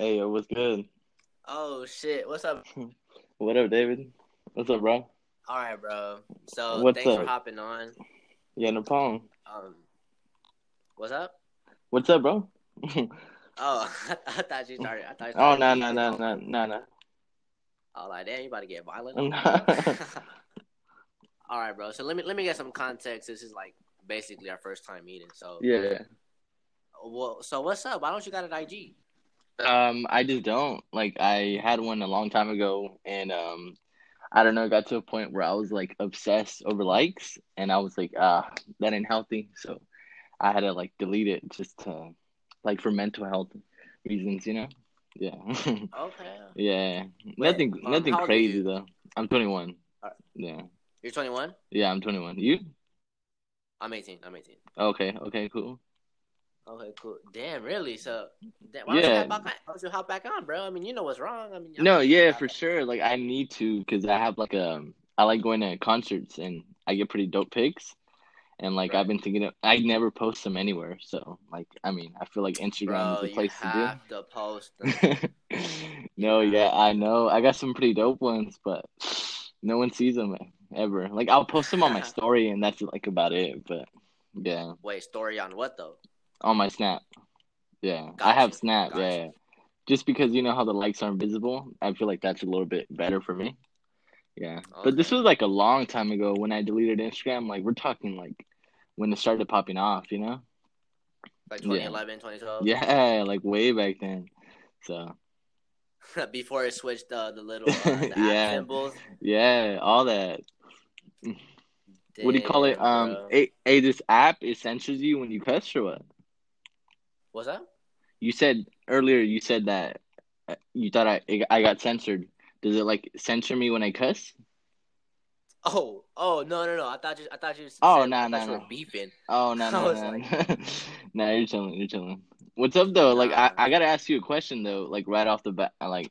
Hey, yo, what's good? Oh shit! What's up? What up, David? What's up, bro? All right, bro. So What's thanks up? for hopping on. Yeah, no problem. Um, what's up? What's up, bro? Oh, I thought you started. I thought you oh, started. no, no, no, no, no, no. Oh, like damn, you about to get violent? All right, bro. So let me let me get some context. This is like basically our first time meeting. So Yeah. well, so what's up? Why don't you got an IG? Um, I just don't. Like, I had one a long time ago, and um, I don't know, it got to a point where I was like obsessed over likes, and I was like, ah, that ain't healthy. So I had to like delete it just to, like, for mental health reasons, you know? Yeah. Okay, yeah. Wait, Nothing, um, nothing how old are crazy though. I'm 21. Alright. Yeah. you're 21. Yeah, I'm 21. You? I'm 18. I'm 18. Okay. Okay. Cool. Okay, cool. Damn, really? So, damn, why don't you Yeah. hop back? on- you hop back on, bro? I mean, you know what's wrong. I mean, No, yeah, for sure. Like I need to because I have like a I like going to concerts and I get pretty dope pics. And like Right. I've been thinking of, I never post them anywhere. So like I mean, I feel like Instagram bro, is the you place to have to post. them. do. no, yeah, I know. I got some pretty dope ones, but no one sees them ever. Like I'll post them on my story and that's like about it, but yeah, Wait, story on what though? On my Snap. Yeah. I have Snap, gotcha. yeah. Just because you know how the likes are invisible, I feel like that's a little bit better for me. Yeah. But this was like a long time ago when I deleted Instagram. Like we're talking like when it started popping off, you know? Like Yeah. 2011, 2012. Yeah, like way back then. So Before it switched uh, the little uh, the Yeah. symbols. yeah, all that. what do you call it? Um, bro. hey, hey, this app it censors you when you cuss or what? What's up? You said earlier. You said that uh, you thought I I got censored. Does it like censor me when I cuss? Oh, oh no, no, no. I thought you. I thought you. Oh, I nah, thought nah, you were nah. beefing. Oh no no no like- no you're chilling you're chilling. What's up though? Like I, I gotta ask you a question though. Like right off the bat, like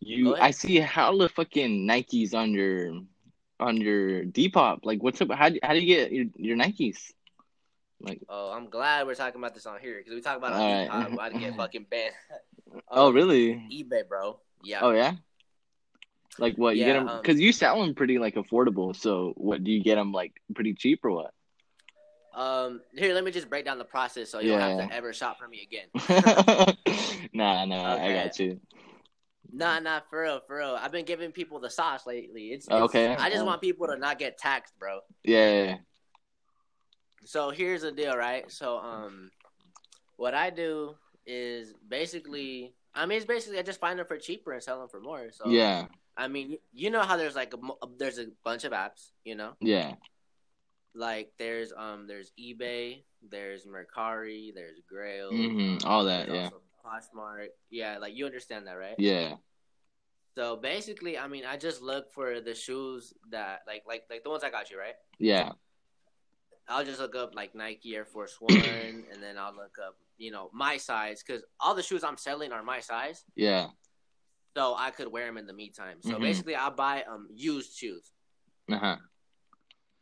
you. I see how the fucking Nikes on your on your Depop. Like what's up? How do- how do you get your your Nikes? Like Oh, I'm glad we're talking about this on here because we talk about it on Alright. Depop. I'd get fucking banned. oh Um, really? eBay, bro. Yeah. Oh yeah. Like what you Yeah, get them um, because you sell them pretty like affordable. So what do you get them like pretty cheap or what? Um. Here, let me just break down the process so you don't have to ever shop for me again. nah nah I got you. Nah, nah, for real, for real. I've been giving people the sauce lately. It's, it's Okay, I just want people to not get taxed, bro. Yeah. So here's the deal, right? So um, what I do is basically, I mean, it's basically I just find them for cheaper and sell them for more. So Yeah. I mean, you know how there's like a there's a bunch of apps, you know, Yeah. like there's um there's eBay, there's Mercari, there's Grail, hmm All that, yeah. Poshmark. Yeah, like you understand that, right? Yeah. So basically, I mean, I just look for the shoes that like like like the ones I got you, right? Yeah. I'll just look up like Nike Air Force One, and then I'll look up, you know, my size because all the shoes I'm selling are my size, Yeah. so I could wear them in the meantime. So Mhm. basically, I buy um used shoes, Uh-huh.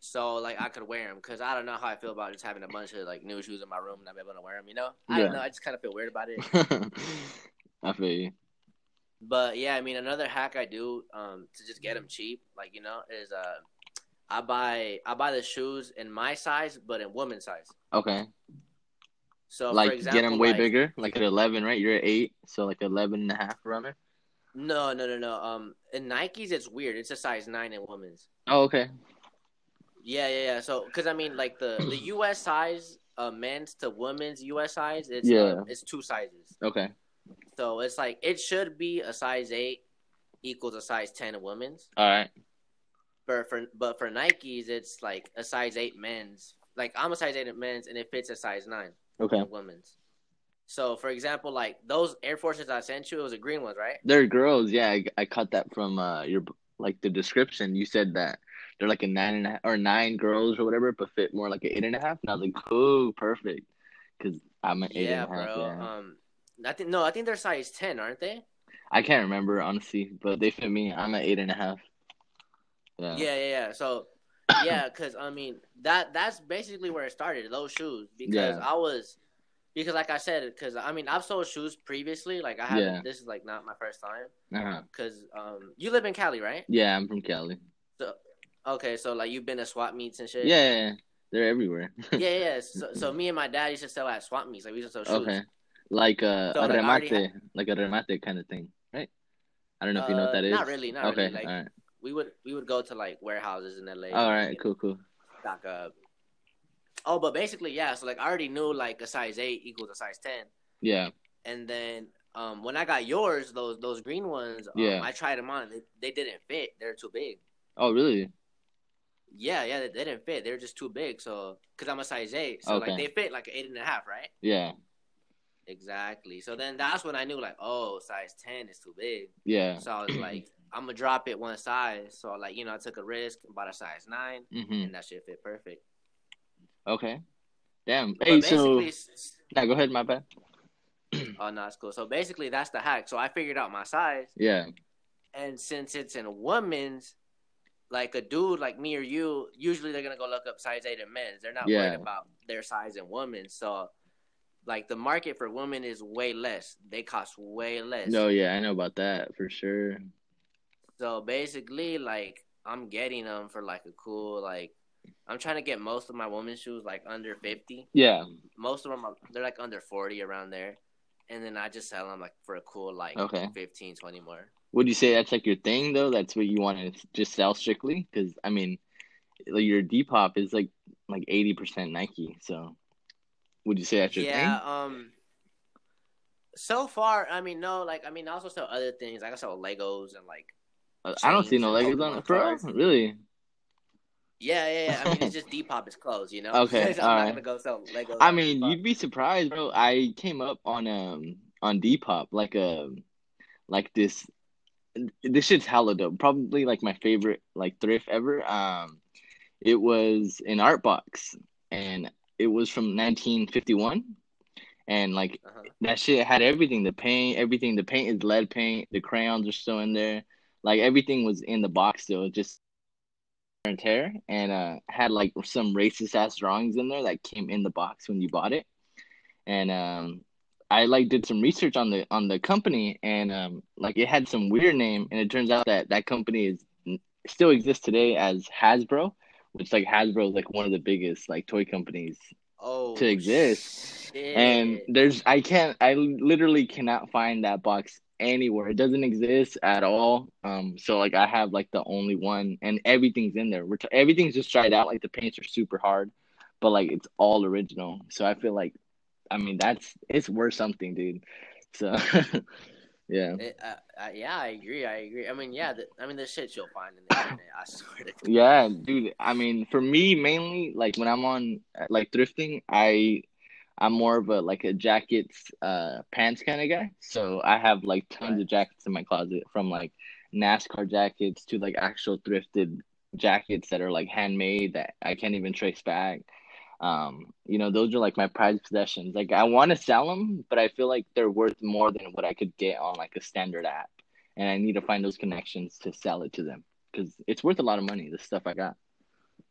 so like I could wear them because I don't know how I feel about just having a bunch of like new shoes in my room and not be able to wear them. You know, I don't know. I just kind of feel weird about it. I feel you. But yeah, I mean, another hack I do um to just get them cheap, like you know, is uh I buy I buy the shoes in my size, but in woman's size. Okay. So for like example, get them way like- bigger, like at 11, right? You're at 8, so like 11 and a half runner. No, no, no, no. Um, in Nikes, it's weird. It's a size nine in women's. Oh, okay. Yeah, yeah, yeah. So, because I mean, like the the U.S. size, uh, men's to women's U.S. size, it's Yeah. uh, it's two sizes. Okay. So it's like it should be a size eight equals a size ten in women's. All right. But for but for Nikes, it's like a size eight men's. Like I'm a size eight in men's, and it fits a size nine Okay. women's. So, for example, like those Air Forces I sent you, it was a green ones, right? They're girls. Yeah, I, I caught that from uh your like the description. You said that they're like a nine and a half or nine girls or whatever, but fit more like an eight and a half. And I was like, oh, perfect, because I'm an eight yeah, and a half. bro. Yeah. Um, I think no, I think they're size ten, aren't they? I can't remember honestly, but they fit me. I'm an eight and a half. Yeah. Yeah, yeah, yeah. So, yeah, because I mean that that's basically where it started. Those shoes because Yeah. I was because like I said, because I mean I've sold shoes previously. Like I haven't. Yeah. This is like not my first time. Uh-huh. Because um, you live in Cali, right? Yeah, I'm from Cali. So okay, so like you've been to swap meets and shit. Yeah, yeah, yeah. they're everywhere. yeah, yeah. So, so me and my dad used to sell at swap meets. Like we used to sell shoes. okay, like uh, So, a like, remate, like a remate kind of thing, right? I don't know if you know what Uh, that is. Not really. Not okay, really. Like all right, we would we would go to like warehouses in LA. all right, cool, cool. Stock up. Oh, but basically, yeah. So like I already knew like a size eight equals a size ten, Yeah, and then um when I got yours, those those green ones, um, Yeah. I tried them on. They, they didn't fit. They're too big. Oh, really? Yeah, yeah, they, they didn't fit. They're just too big. So because I'm a size eight, so Okay. like they fit like an eight and a half, right? Yeah, Exactly. So then that's when I knew like, oh, size ten is too big. yeah. So I was like, I'm gonna drop it one size. So like, you know, I took a risk, and bought a size nine, hmm and that shit fit perfect. Okay. Damn. But Hey, so now go ahead. My bad. oh no, it's cool. So basically, that's the hack. So I figured out my size, Yeah, and since it's in women's, like a dude like me or you, usually they're gonna go look up size eight in men's. They're not Yeah. worried about their size in women. So. Like the market for women is way less. They cost way less. no, yeah, I know about that for sure. So basically, like I'm getting them for like a cool like. I'm trying to get most of my women's shoes like under fifty. Yeah. Most of them are they're like under forty around there, and then I just sell them like for a cool like Okay. 15, 20 more. Would you say that's like your thing though? That's what you want to just sell strictly? Because I mean, like your Depop is like like eighty percent Nike. So, would you say that's your yeah. thing? Yeah. Um. So far, I mean, no. Like, I mean, I also sell other things. Like, I sell Legos and like. I don't see no Legos on it, bro. Really? Yeah, yeah, yeah. I mean, it's just Depop is closed, you know. Okay, I'm not alright. gonna go sell Legos. I mean, Depop. you'd be surprised, bro. I came up on um on Depop like a like this. This shit's hella dope. Probably like my favorite like thrift ever. Um, it was an art box, and it was from 1951, and like Uh-huh. that shit had everything. The paint, everything. The paint is lead paint. The crayons are still in there. Like everything was in the box still. Just and tear, and uh had like some racist ass drawings in there that came in the box when you bought it. And um, I like did some research on the on the company, and um, like it had some weird name, and it turns out that that company is still exists today as Hasbro, which like Hasbro is like one of the biggest like toy companies Oh, to exist. shit. and there's I can't I literally cannot find that box anywhere. It doesn't exist at all. Um, so like I have like the only one, and everything's in there. We're t- everything's just dried out. Like the paints are super hard, but like it's all original. So I feel like, I mean that's it's worth something, dude. So yeah, It, uh, uh, yeah, I agree. I agree. I mean, yeah. The, I mean, the shit you'll find in the internet. I swear to God. yeah, dude. I mean for me mainly like when I'm on uh, like thrifting, I I'm more of a like a jackets, uh, pants kind of guy. So I have like tons of jackets in my closet, from like NASCAR jackets to like actual thrifted jackets that are like handmade that I can't even trace back. Um, you know, those are like my prized possessions. Like I want to sell them, but I feel like they're worth more than what I could get on like a standard app, and I need to find those connections to sell it to them because it's worth a lot of money. The stuff I got,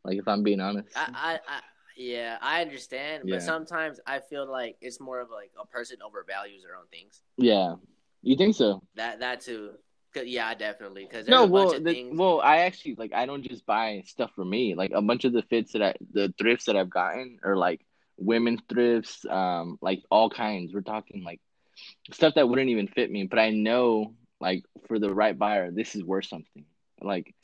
like if I'm being honest. I, I, I, yeah, I understand, Yeah. but sometimes I feel like it's more of like a person overvalues their own things. yeah, you think so? That that too. yeah, definitely. Because No, a bunch well, of the, things. well, I actually like I don't just buy stuff for me. Like a bunch of the fits that I, the thrifts that I've gotten are like women's thrifts, um, like all kinds. We're talking like stuff that wouldn't even fit me, but I know like for the right buyer, this is worth something. Like,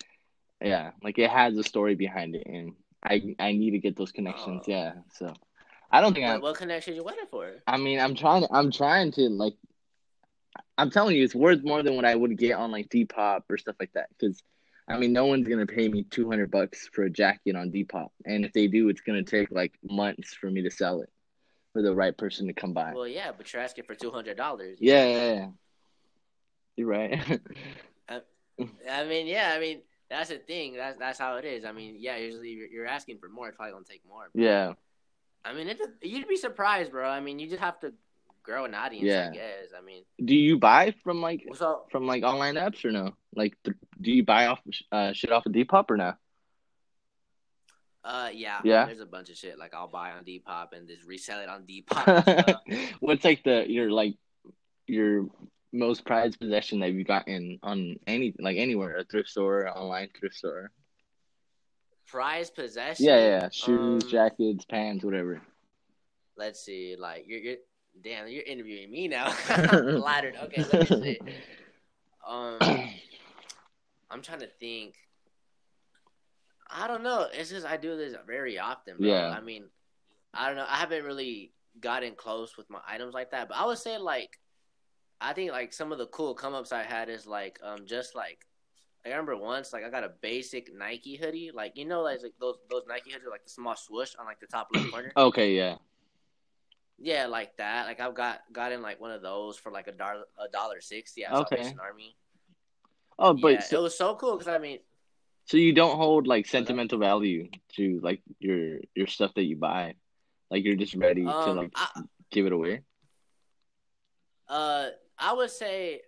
yeah, like it has a story behind it, and I I need to get those connections. Oh. Yeah, so I don't think I. what, connection you waiting for? I mean, I'm trying. I'm trying to like. I'm telling you, it's worth more than what I would get on like Depop or stuff like that. Because, I mean, no one's gonna pay me 200 bucks for a jacket on Depop, and if they do, it's gonna take like months for me to sell it for the right person to come by. Well, yeah, but you're asking for two hundred dollars. yeah, yeah, yeah. You're right. I mean, yeah, I mean that's the thing. That's that's how it is. I mean, yeah, usually you're, you're asking for more. It's probably gonna take more. yeah, I mean, it, you'd be surprised, bro. I mean, you just have to grow an audience. Yeah. I guess. I mean, do you buy from like so from like online apps or no? Like, th- do you buy off uh, shit off of Depop or no? Uh, yeah, Yeah? There's a bunch of shit like I'll buy on Depop and just resell it on Depop. What's like the your like your most prized possession that you've gotten on any like anywhere a thrift store, online thrift store? Prized possession. Yeah, yeah, shoes, Um, jackets, pants, whatever. Let's see. Like you're, you're damn, you're interviewing me now. Flattered. Okay, let me see. Um, I'm trying to think. I don't know. It's just I do this very often, bro. Yeah. I mean, I don't know. I haven't really gotten close with my items like that, but I would say like, I think like some of the cool come ups I had is like um just like. I remember once, like I got a basic Nike hoodie, like you know, like, like those those Nike hoodies with like the small swoosh on like the top left corner. Okay, yeah. Yeah, like that. Like I've got got in like one of those for like a dollar a dollar sixty at Okay. Salvation Army. Oh, but yeah, so, it was so cool because I mean, so you don't hold like sentimental value to like your your stuff that you buy, like you're just ready to um, like I, give it away. uh, I would say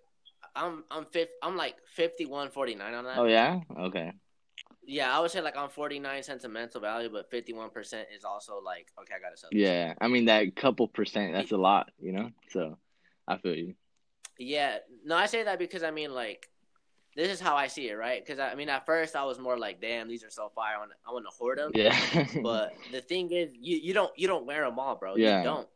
I'm I'm fifth, I'm like fifty one forty nine on that. Oh yeah, okay. Yeah, I would say like I'm forty nine sentimental value, but fifty one percent is also like okay, I gotta sell. This. Yeah, I mean that couple percent, that's a lot, you know. So I feel you. Yeah, no, I say that because I mean like. This is how I see it, right? Because I mean, at first I was more like, "Damn, these are so fire! I want, I want to hoard them." Yeah. But the thing is, you, you don't you don't wear them all, bro. Yeah. You don't.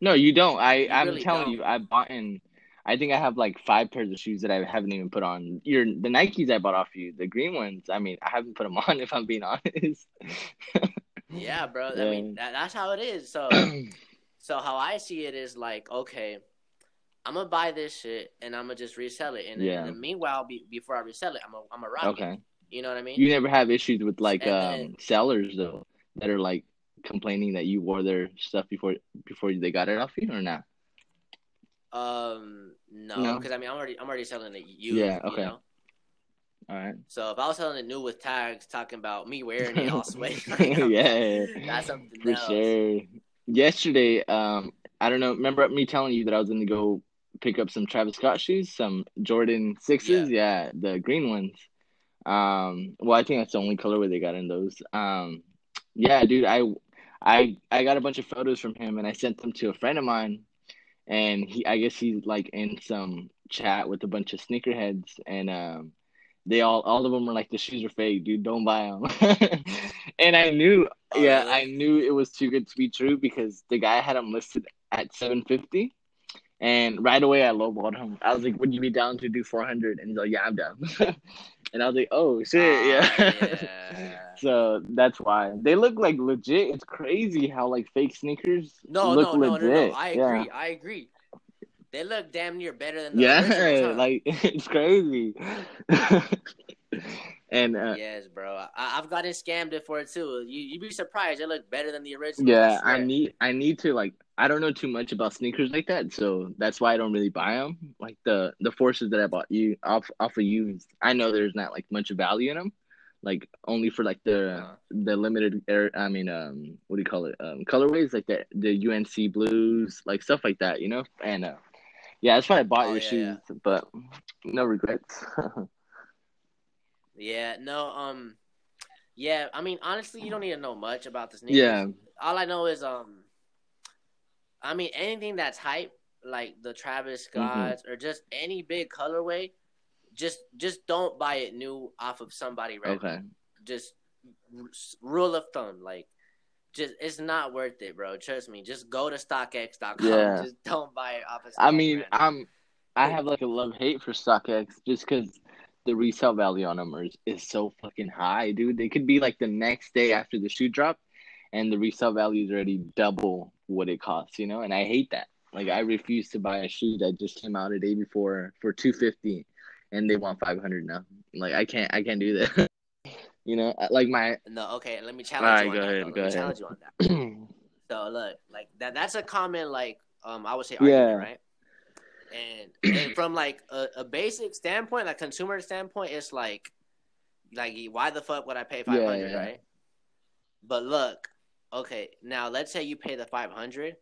no, you don't. I You I'm really telling don't. you, I bought in. I think I have like five pairs of shoes that I haven't even put on. Your the Nikes I bought off you, the green ones. I mean, I haven't put them on. If I'm being honest. Yeah, bro. Yeah. I mean, that, that's how it is. So, so how I see it is like, okay, I'm gonna buy this shit and I'm gonna just resell it, and, Yeah. and meanwhile, be, before I resell it, I'm a I'm a rock. okay. it. You know what I mean? You never have issues with like And um then- sellers though that are like complaining that you wore their stuff before before they got it off you or not? Um, no, No? because I mean, I'm already I'm already selling it used. Yeah, You okay. know? All right. So if I was selling it new with tags, talking about me wearing it all sweaty, like, yeah. that's something For else. sure. Yesterday, um, I don't know. Remember me telling you that I was gonna go pick up some Travis Scott shoes, some Jordan sixes. Yeah, the green ones. Um, well, I think that's the only colorway they got in those. Um, yeah, dude, I, I, I got a bunch of photos from him, and I sent them to a friend of mine, and he, I guess he's like in some chat with a bunch of sneakerheads, and um, they all, all of them were like, the shoes are fake, dude. Don't buy them. and I knew yeah. I knew it was too good to be true because the guy had them listed at 750 and right away I lowballed him. I was like, "Would you be down to do 400?" And he's like, "Yeah, I'm down." and I was like, "Oh shit, Ah, yeah." yeah. so that's why they look like legit. It's crazy how like fake sneakers No, look no, no, legit. no, no. I Yeah. agree. I agree. They look damn near better than the Yeah, originals, huh? like it's crazy. and uh, yes, bro. I, I've gotten scammed before too. You you'd be surprised. They look better than the original. Yeah, I swear. need I need to like I don't know too much about sneakers like that, so that's why I don't really buy them. Like the the forces that I bought you off off of you, I know there's not like much value in them, like only for like the Uh-huh. the limited air. I mean, um, what do you call it? Um, colorways like the the UNC blues, like stuff like that, you know. And uh, yeah, that's why I bought Oh, your yeah, shoes, but no regrets. Yeah, no, um, yeah. I mean, honestly, you don't need to know much about the sneakers. yeah, All I know is, um, I mean, anything that's hype, like the Travis Mm-hmm. Scotts or just any big colorway, just just don't buy it new off of somebody random. okay, Just rule of thumb, like. Just it's not worth it, bro. Trust me. Just go to StockX.com. Yeah. Just don't buy it off of. I mean, random. I'm I have like a love hate for StockX just because the resale value on them is, is so fucking high, dude. They could be like the next day after the shoe drop, and the resale value is already double what it costs, you know. And I hate that. Like I refuse to buy a shoe that just came out a day before for two fifty, and they want five hundred now. Like I can't, I can't do that. you know, like my. no, okay. Let me challenge right, you on go that. ahead, though. Let go me ahead. challenge you on that. So look, like that that's a common like um I would say Yeah. argument, right? And, and from like a, a basic standpoint, like consumer standpoint, it's like like why the fuck would I pay five hundred, Yeah, yeah. right? But look, okay, now let's say you pay the five hundred.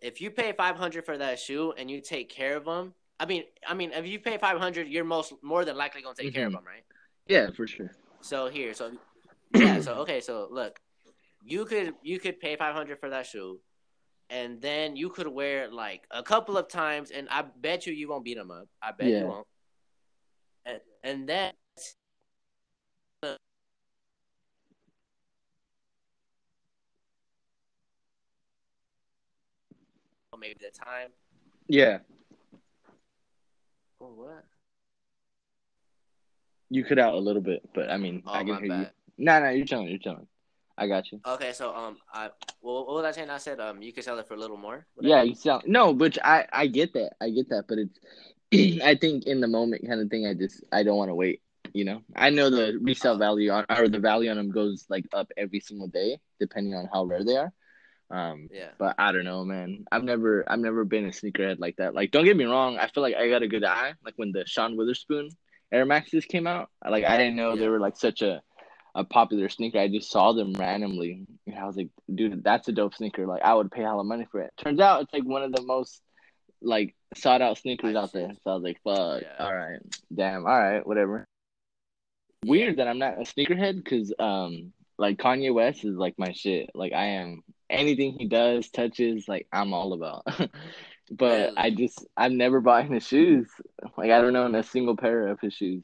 If you pay five hundred for that shoe and you take care of them, I mean, I mean, if you pay five hundred, you're most more than likely gonna take care of mm-hmm. them, right? yeah, for sure. So here, so yeah. So okay. So look, you could you could pay five hundred for that shoe, and then you could wear it like a couple of times, and I bet you you won't beat them up. I bet Yeah. you won't. And and then maybe the time. Yeah, Oh what? you cut out a little bit, but I mean, Oh I can hear bad. you. No, no, you're chilling. You're chilling. I got you. Okay, so um, I well, what was I saying? I said um, you could sell it for a little more. What Yeah, you sell. no, which I I get that. I get that, but it's I think in the moment kind of thing. I just I don't want to wait. You know, I know the resale Oh. value on or the value on them goes like up every single day depending on how rare they are. Um, yeah. but I don't know, man. I've never I've never been a sneakerhead like that. Like, don't get me wrong. I feel like I got a good eye. Like when the Sean Wotherspoon Air Maxes came out, like I didn't know they were like such a a popular sneaker. I just saw them randomly, and I was like, dude, that's a dope sneaker. Like I would pay hella money for it. Turns out it's like one of the most like sought out sneakers out there. So I was like, fuck, Yeah. all right, damn, all right, whatever. Weird that I'm not a sneakerhead because um like Kanye West is like my shit. Like I am anything he does, touches, like I'm all about. but Really? I just I've never bought his shoes. Like I don't own a single pair of his shoes.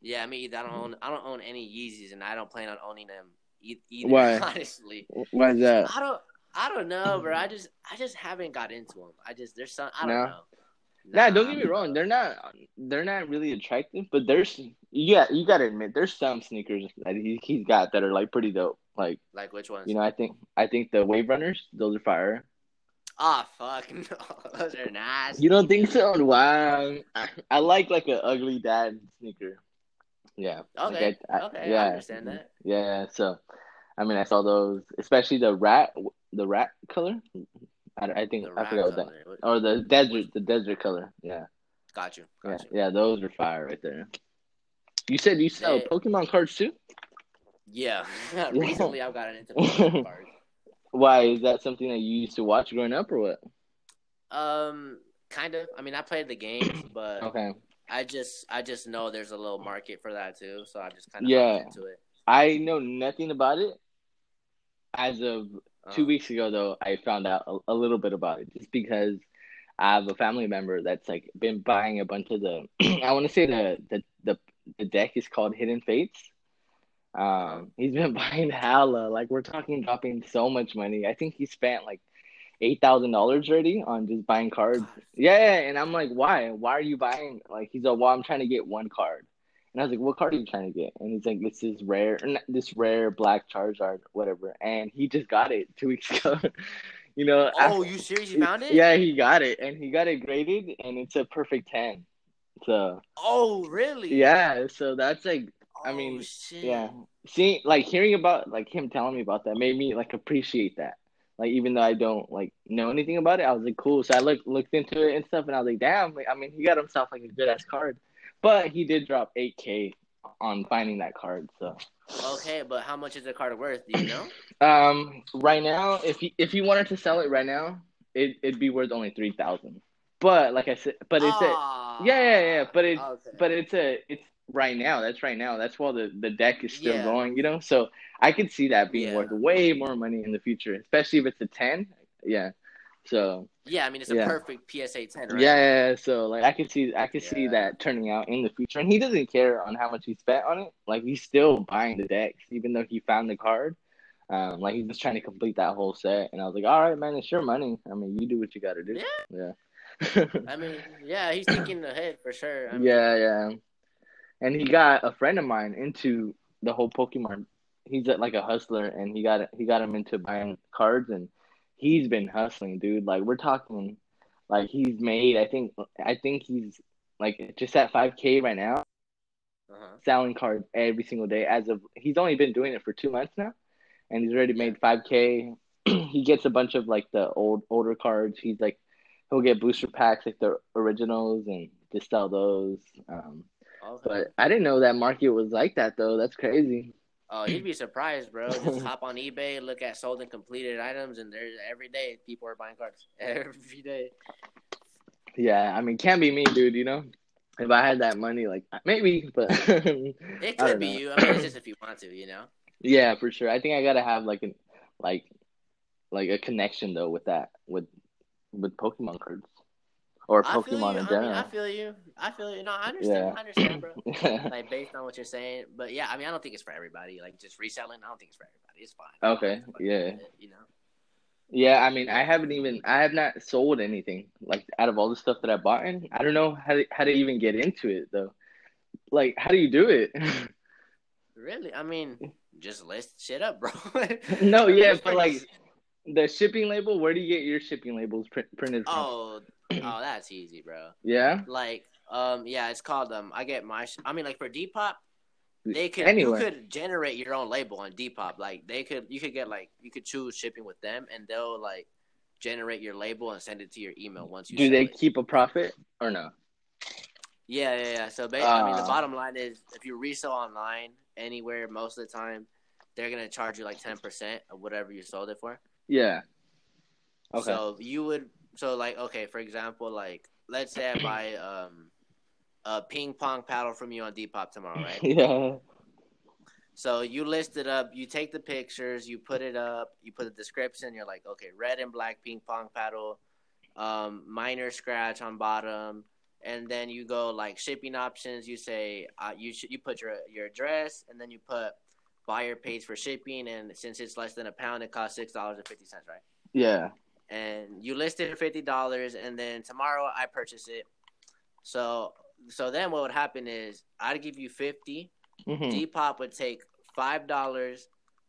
Yeah, I mean, I don't own I don't own any Yeezys, and I don't plan on owning them either. Why? Honestly, Why is that? I don't I don't know, bro. I mm-hmm. just I just haven't got into them. I just there's some I don't No? know. Nah, don't get me wrong. They're not they're not really attractive, but there's yeah, you gotta admit there's some sneakers that he he's got that are like pretty dope. Like Like which ones? you know, I think I think the Wave Runners those are fire. Ah, fuck no, those are nice. You don't think so? Wow, I, I like like an ugly dad sneaker. Yeah. like, Okay, I- I- okay, yeah, I understand that. Yeah. So, I mean, I saw those, especially the rat, the rat color. I, I think I forgot what that. Or the desert, the desert color. Yeah. Got you. Yeah. You. Yeah. Those are fire right there. You said you sell They- Pokemon cards too? Yeah. Recently, I've gotten into Pokemon cards. Why is that something that you used to watch growing up or what? Um, kind of. I mean, I played the games, but Okay. I just I just know there's a little market for that too, so I just kind of Yeah. into it. I know nothing about it. As of two Uh, weeks ago, though, I found out a, a little bit about it just because I have a family member that's like been buying a bunch of the. I want to say the, the the the deck is called Hidden Fates. Um, he's been buying hella. Like we're talking dropping so much money. I think he spent like eight thousand dollars already on just buying cards. Yeah, yeah, and I'm like, why? Why are you buying? Like he's like, well, I'm trying to get one card. And I was like, what card are you trying to get? And he's like, this is rare, this rare black Charizard, whatever. And he just got it two weeks ago. you know. Oh, after- you serious? You found it? Yeah, he got it, and he got it graded, and it's a perfect ten. So Oh, really? yeah, so that's like, I Oh, mean, shit. yeah. See, like hearing about like him telling me about that made me like appreciate that. Like even though I don't like know anything about it, I was like, cool. So I looked looked into it and stuff, and I was like, damn. Like, I mean, he got himself like a good ass card, but he did drop eight k on finding that card. So Okay, but how much is the card worth? Do you know? um, right now, if he if he wanted to sell it right now, it it'd be worth only three thousand. But like I said, but it's a yeah, yeah, yeah. But it's Okay. but it's a it's right now. That's right now. That's while the the deck is still Yeah. going. You know, so I could see that being Yeah. worth way more money in the future, especially if it's a ten. Yeah. So yeah, I mean it's a Yeah. perfect PSA ten, right? yeah, yeah, yeah. so like I could see I could see that turning out in the future, and he doesn't care on how much he spent on it. Like he's still buying the decks, even though he found the card. Um, like he's just trying to complete that whole set, and I was like, all right, man, it's your money. I mean, you do what you got to do. Yeah. Yeah. I mean, yeah, he's thinking ahead for sure. I mean, Yeah, yeah. And he got a friend of mine into the whole Pokemon. He's like a hustler, and he got he got him into buying cards, and he's been hustling, dude. Like we're talking, like he's made. I think I think he's like just at five k right now, Uh-huh. selling cards every single day. As of he's only been doing it for two months now, and he's already made five k. he gets a bunch of like the old older cards. He's like he'll get booster packs like the originals and just sell those. Um. But I didn't know that market was like that though. That's crazy. Oh, you'd be surprised, bro. Just hop on eBay, look at sold and completed items, and there's every day people are buying cards. Every day. Yeah, I mean, can't be me, dude. You know, if I had that money, like maybe, but It could be know. you. I mean, it's just if you want to, you know. Yeah, for sure. I think I gotta have like an like like a connection though with that with with Pokemon cards or Pokemon in I mean, general. I feel you. I feel you. No, I understand. Yeah. I understand, bro. like based on what you're saying, but yeah, I mean, I don't think it's for everybody. Like just reselling, I don't think it's for everybody. It's fine. Okay, yeah. it, You know. yeah, I mean, I haven't even I have not sold anything like out of all the stuff that I bought in. I don't know how to, how to even get into it though. Like, how do you do it? Really? I mean, just list shit up, bro. no, yeah, but like the shipping label. Where do you get your shipping labels print, printed from? oh, oh, that's easy, bro. Yeah, Like, um, yeah, it's called um. I get my. sh- I mean, like for Depop, they could Anywhere. you could generate your own label on Depop. Like they could, you could get like you could choose shipping with them, and they'll like generate your label and send it to your email once you. do they it. keep a profit or no? Yeah, yeah, yeah. So ba- I mean, the Ah. bottom line is, if you resell online anywhere, most of the time, they're gonna charge you like ten percent of whatever you sold it for. Yeah. Okay. So you would so like okay, for example, like let's say I buy um a ping pong paddle from you on Depop tomorrow, right? yeah. so you list it up, you take the pictures, you put it up, you put a description, you're like, okay, red and black ping pong paddle, um, minor scratch on bottom, and then you go like shipping options. You say uh, you sh- you put your your address, and then you put buyer pays for shipping, and since it's less than a pound, it costs six dollars and fifty cents, right? Yeah. And you list it for fifty dollars, and then tomorrow I purchase it. So so then what would happen is I'd give you fifty. hmm Depop would take five dollars,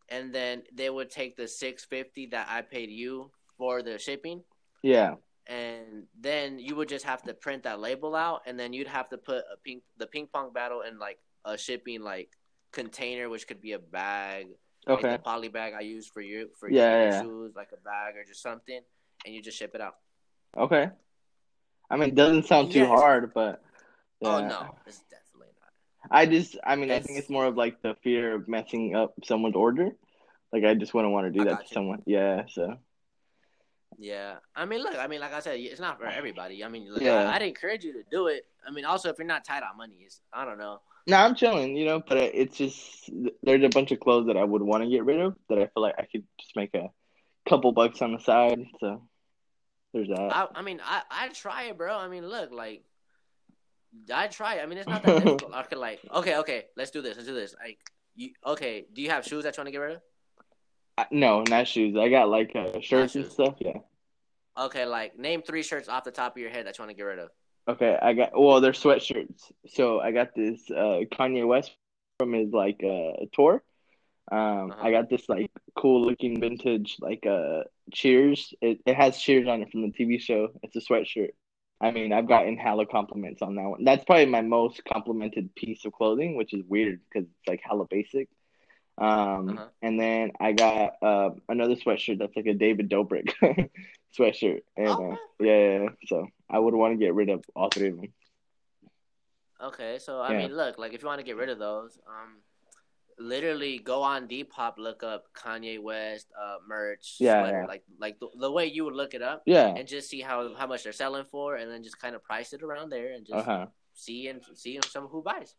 and then they would take the six fifty that I paid you for the shipping, Yeah. and then you would just have to print that label out, and then you'd have to put a ping the ping pong battle in like a shipping like container, which could be a bag, like Okay. the poly bag I use for you for Yeah, your yeah. shoes, like a bag or just something, and you just ship it out. Okay. I mean, it doesn't sound too Yeah, hard, but Oh no, it's definitely not. I just, I mean, I think It's- it's more of like the fear of messing up someone's order. Like, I just wouldn't want to do I that to you. someone. Yeah. So. Yeah, I mean, look, I mean, like I said, it's not for everybody. I mean, look, Yeah. I, I'd encourage you to do it. I mean, also if you're not tight on money, it's I don't know. No, I'm chilling, you know, but it's just there's a bunch of clothes that I would want to get rid of that I feel like I could just make a couple bucks on the side. So there's that. I, I mean, I I try it, bro. I mean, look, like I try. it. I mean, it's not that difficult. I could like, okay, okay, let's do this. Let's do this. Like, you okay? Do you have shoes that you want to get rid of? I- no, not shoes. I got like uh, shirts and stuff. Yeah. Okay, like name three shirts off the top of your head that you want to get rid of. Okay, I got well, they're sweatshirts. So I got this uh Kanye West from his like uh tour. Um, Uh-huh. I got this like cool looking vintage like uh Cheers. It it has Cheers on it from the TV show. It's a sweatshirt. I mean, I've gotten hella compliments on that one. That's probably my most complimented piece of clothing, which is weird because it's like hella basic. Um, Uh-huh. and then I got uh another sweatshirt that's like a David Dobrik sweatshirt, and uh, yeah, yeah, yeah. so I would want to get rid of all three of them. Okay, so I Yeah. mean, look, like if you want to get rid of those, um, literally go on Depop, look up Kanye West uh merch, Yeah, sweater, yeah. like like the, the way you would look it up, Yeah. and just see how how much they're selling for, and then just kind of price it around there, and just Uh huh. see and see some who buys.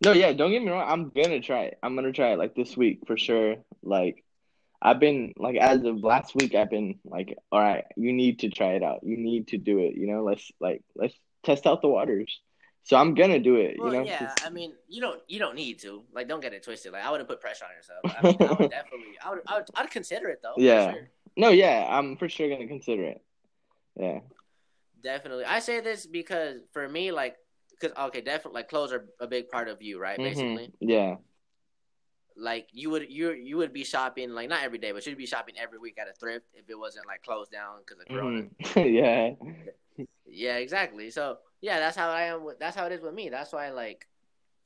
No, yeah. Don't get me wrong. I'm gonna try it. I'm gonna try it like this week for sure. Like, I've been like as of last week, I've been like, all right, you need to try it out. You need to do it. You know, let's like let's test out the waters. So I'm gonna do it. Well, you know. yeah, I mean, you don't you don't need to like don't get it twisted. Like I wouldn't put pressure on yourself. I mean, I would definitely, I would, I would, I'd consider it though. Yeah. sure. no, yeah. I'm for sure gonna consider it. Yeah. definitely. I say this because for me, like, because okay, definitely, like clothes are a big part of you, right? Mhm. Basically. Yeah. Like you would you you would be shopping like not every day, but you'd be shopping every week at a thrift if it wasn't like closed down because of Corona. Mhm. yeah. Yeah, exactly. So yeah, that's how I am. With, that's how it is with me. That's why like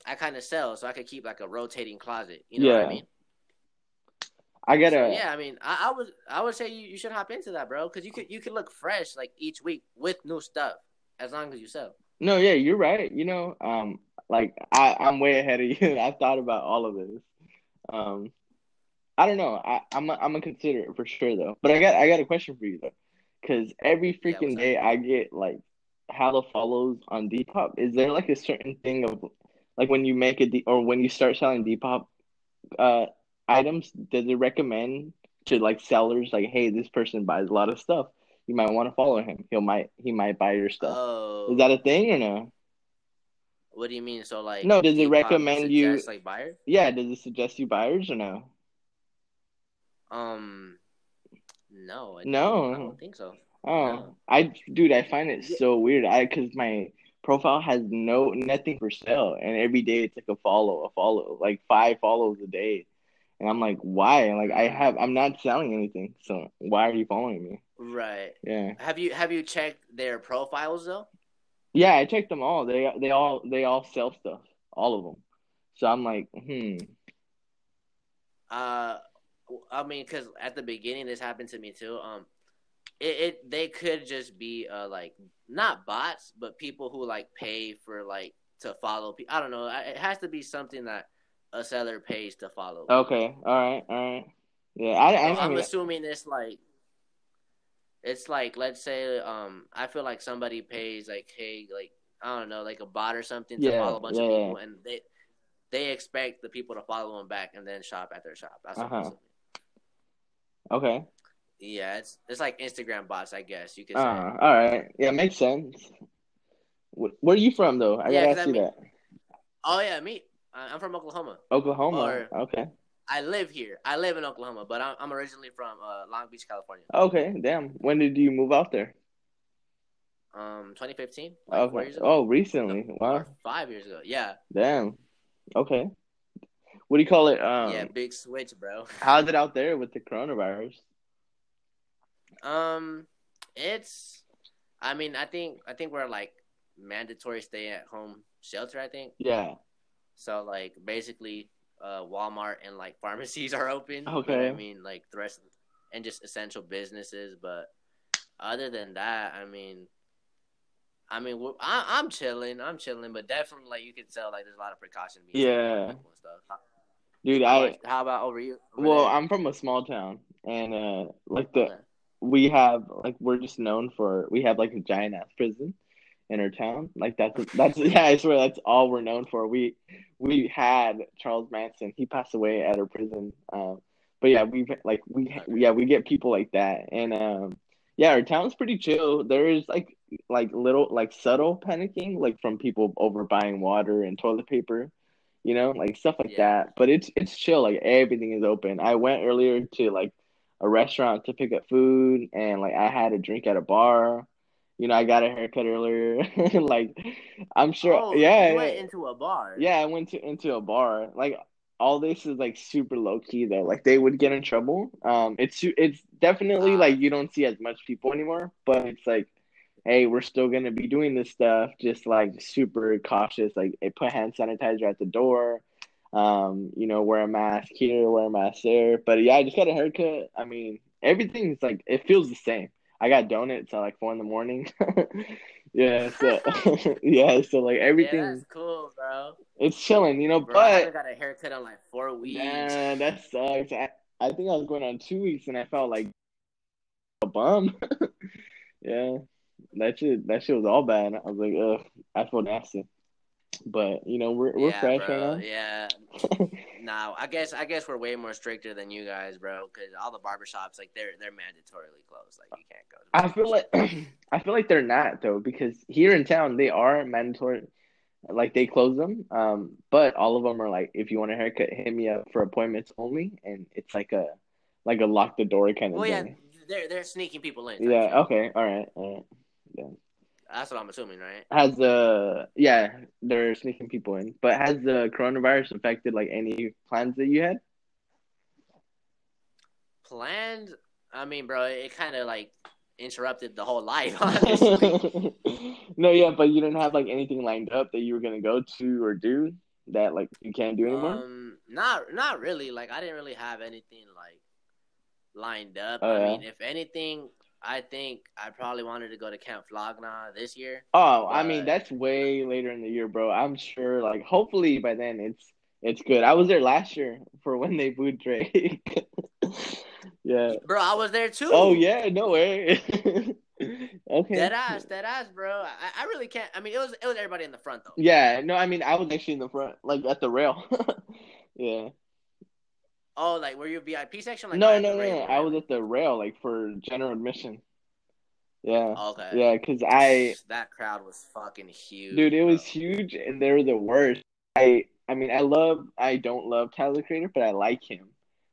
I kind of sell so I could keep like a rotating closet. You know what I mean? I gotta. So, yeah, I mean, I, I would I would say you, you should hop into that, bro, because you could you could look fresh like each week with new stuff as long as you sell. No, yeah, you're right. You know, um, like I, I'm way ahead of you. I've thought about all of this. Um, I don't know. I, I'm, I'm gonna consider it for sure though. But I got, I got a question for you though, because every freaking up? day I get like hella follows on Depop. Is there like a certain thing of, like when you make a D or when you start selling Depop, uh, items does it recommend to like sellers like, hey, this person buys a lot of stuff. You might want to follow him. He'll might he might buy your stuff. Oh, Is that a thing or no? What do you mean? So like, No, does it recommend you- like buyers? Yeah, does it suggest you buyers or no? Um, no, I No. I don't think so. Oh, No. I dude, I find it so weird. I because my profile has no nothing for sale, and every day it's like a follow, a follow, like five follows a day, and I'm like, why? Like I have, I'm not selling anything, so why are you following me? Right. Yeah, Have you have you checked their profiles though? Yeah, I checked them all. They they all they all sell stuff, all of them. So I'm like, hmm, Uh, I mean, because at the beginning this happened to me too. Um, it, it they could just be uh like not bots, but people who like pay for like to follow. pe- I don't know. It has to be something that a seller pays to follow. okay, all right, all right, yeah, I I, So I I'm mean, assuming it's like it's like let's say um I feel like somebody pays like hey like I don't know like a bot or something to Yeah, follow a bunch of yeah, people and they they expect the people to follow them back and then shop at their shop. That's Uh-huh. okay, Yeah, it's it's like Instagram bots, I guess you could uh, say. all right, yeah, makes sense. Wh- Where are you from though? I Yeah, gotta I ask you mean- that. Oh yeah, me. I- I'm from Oklahoma. Oklahoma. or- okay. I live here. I live in Oklahoma, but I'm, I'm originally from uh, Long Beach, California. Okay, damn. When did you move out there? Um, 2015. Like Okay. Oh, recently. Wow. Five years ago. Yeah. Damn. Okay. What do you call it? Um, yeah. Big switch, bro. How's it out there with the coronavirus? Um, it's. I mean, I think I think we're like mandatory stay at home shelter. I think Yeah. so. Like basically, uh, Walmart and like pharmacies are open. Okay. I mean, like the rest, and just essential businesses. But other than that, I mean. I mean, I, I'm chilling. I'm chilling, but definitely, like you can tell, like there's a lot of precaution Yeah. and stuff. Dude, how I how about over you? over well, there? I'm from a small town and uh like the we have like we're just known for we have like a giant ass prison in our town. Like that's that's yeah, I swear that's all we're known for. We we had Charles Manson. He passed away at our prison. Um, but yeah, we've like we yeah we get people like that, and um, yeah, our town's pretty chill. There is like like little like subtle panicking like from people over buying water and toilet paper, you know, like stuff like Yeah. that. But it's it's chill. Like everything is open. I went earlier to like a restaurant to pick up food, and like I had a drink at a bar. You know, I got a haircut earlier. like, I'm sure. Oh, yeah, you went into a bar. Yeah, I went to into a bar. Like all this is like super low key though. Like they would get in trouble. Um, it's it's definitely Ah. like you don't see as much people anymore, but it's like, hey, we're still gonna be doing this stuff. Just like super cautious. Like eh, put hand sanitizer at the door. Um, you know, wear a mask here, wear a mask there. But yeah, I just got a haircut. I mean, everything's like it feels the same. I got donuts at like four in the morning. yeah, so yeah, so like Yeah, everything that's cool, bro. it's chilling, you know. Bro, I but haven't got a haircut in like four weeks. yeah, that sucks. I, I think I was going on two weeks and I felt like a bum. yeah, that shit that shit was all bad. I was like, ugh, I feel nasty. But you know, we're we're yeah, fresh bro. right Yeah. now. No, I guess I guess we're way more stricter than you guys, bro. Because all the barbershops, like they're they're mandatorily closed. Like you can't go. To I feel like I feel like they're not though because here in town they are mandatory. Like they close them, um, but all of them are like, if you want a haircut, hit me up for appointments only, and it's like a like a lock the door kind of thing. Well, yeah, they're they're sneaking people in. Yeah. Okay. All right. All right. That's what I'm assuming, right? Has the yeah, they're sneaking people in. But has the coronavirus affected like any plans that you had? Planned. I mean, bro, it kind of like interrupted the whole life. Honestly. no, yeah, but you didn't have like anything lined up that you were gonna go to or do that like you can't do anymore. Um, not not really. Like I didn't really have anything like lined up. Oh, I yeah? mean, if anything, I think I probably wanted to go to Camp Flog Gnaw this year. oh, I mean that's way later in the year, bro. I'm sure like hopefully by then it's it's good. I was there last year for when they booed Drake. yeah. Bro, I was there too. Oh yeah, no way. okay. Dead ass, dead ass, bro. I, I really can't. I mean, it was it was everybody in the front though. Yeah, no, I mean I was actually in the front, like at the rail. yeah. Oh, like were you VIP section? Like no, no, no. I was at the rail, like for general admission. Yeah, Okay. yeah, because I, that crowd was fucking huge. dude, it was huge, and they were the worst. I, I mean, I love, I don't love Tyler the Creator, but I like him.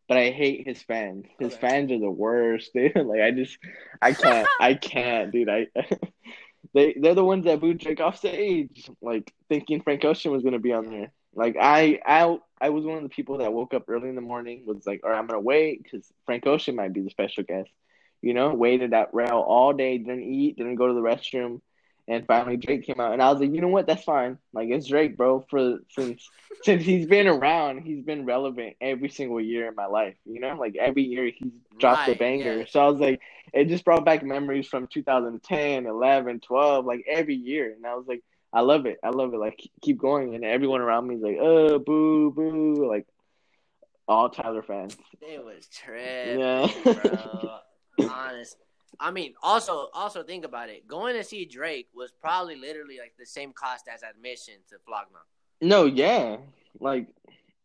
But I hate his fans. His Okay. fans are the worst, dude. Like I just, I can't, I can't, dude. I, they, they're the ones that booed Drake off stage, like thinking Frank Ocean was gonna be on there. Like I, I, I was one of the people that woke up early in the morning, was like, all right, I'm gonna wait because Frank Ocean might be the special guest. You know, waited at rail all day, didn't eat, didn't go to the restroom, and finally Drake came out, and I was like, you know what, that's fine. Like it's Drake, bro. For since since he's been around, he's been relevant every single year in my life. You know, like every year he's dropped a banger. yeah. So I was like, it just brought back memories from 2010, 11, 12, like every year, and I was like, I love it, I love it. Like keep going, and everyone around me is like, oh, boo, boo, like all Tyler fans. It was tripping, Yeah. bro. Honest. I mean, also, also think about it. Going to see Drake was probably literally like the same cost as admission to Flog Gnaw. No, yeah, like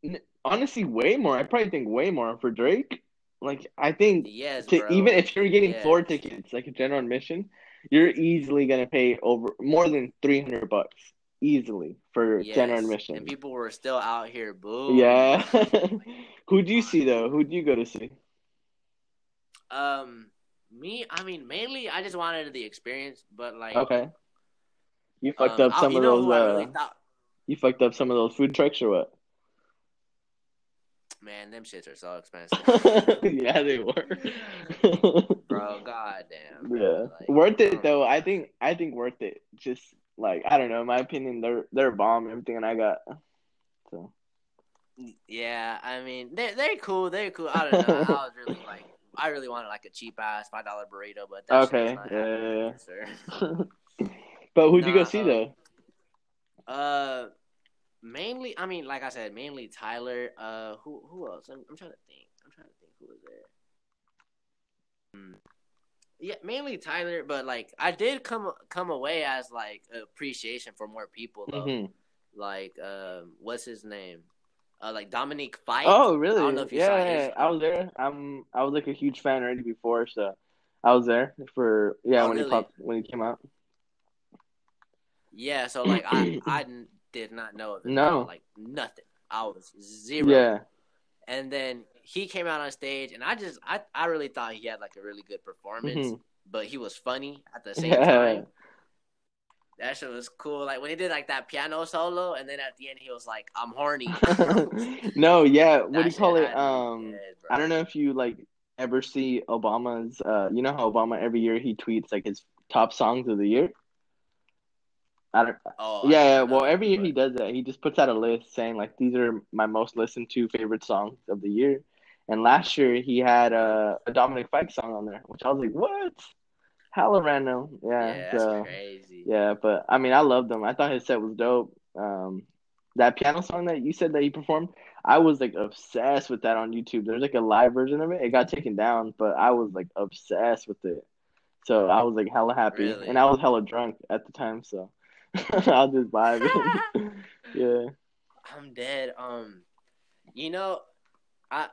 n- honestly, way more. I probably think way more for Drake. Like I think Yes, to even if you're getting Yes. floor tickets, like a general admission, you're easily gonna pay over more than three hundred bucks easily for Yes. general admission. and people were still out here boo. yeah. Who do you see though? Who do you go to see? Um, me, I mean, mainly I just wanted the experience, but like, Okay. You fucked um, up some you of those. Uh, really you fucked up some of those food trucks or what? Man, them shits are so expensive, yeah, they were. bro. Goddamn. Yeah, Like, worth it though. I think I think worth it. Just like I don't know, in my opinion, they're they're bomb. Everything I got. So Yeah, I mean, they're they're cool. They're cool. I don't know. I was really like, I really wanted like a cheap ass five dollar burrito, but that Okay, is not yeah, happening, yeah, but who'd you go see though? Uh, mainly, I mean, like I said, mainly Tyler. Uh, who who else? I'm, I'm trying to think. I'm trying to think who was there. Hmm. Yeah, mainly Tyler, but like I did come come away as like appreciation for more people though. hmm Like, um, what's his name? Uh, like Dominic Fike. Oh really? I don't know if you yeah, yeah, I was there. I'm I was like a huge fan already before, so I was there for yeah Oh, when really? he popped when he came out. Yeah, so like I I did not know. No. like nothing. I was zero. Yeah, And then he came out on stage, and I just I I really thought he had like a really good performance, Mhm. but he was funny at the same Yeah. time. That shit was cool. Like when he did like that piano solo, and then at the end he was like, "I'm horny." no, yeah. What do you call it? Um, dead. I don't know if you like ever see Obama's. Uh, you know how Obama every year he tweets like his top songs of the year. I don't. Oh, Yeah, yeah. don't Well, know, every year he does that. He just puts out a list saying like these are my most listened to favorite songs of the year. And last year he had uh, a Dominic Fike song on there, which I was like, what? Hella random. Yeah. Yeah, that's so crazy. yeah, but I mean, I loved him. I thought his set was dope. Um, that piano song that you said that he performed, I was like obsessed with that on YouTube. There's like a live version of it. It got taken down, but I was like obsessed with it. So I was like hella happy, Really? and I was hella drunk at the time, so I was just vibing. yeah. I'm dead. Um, you know, I,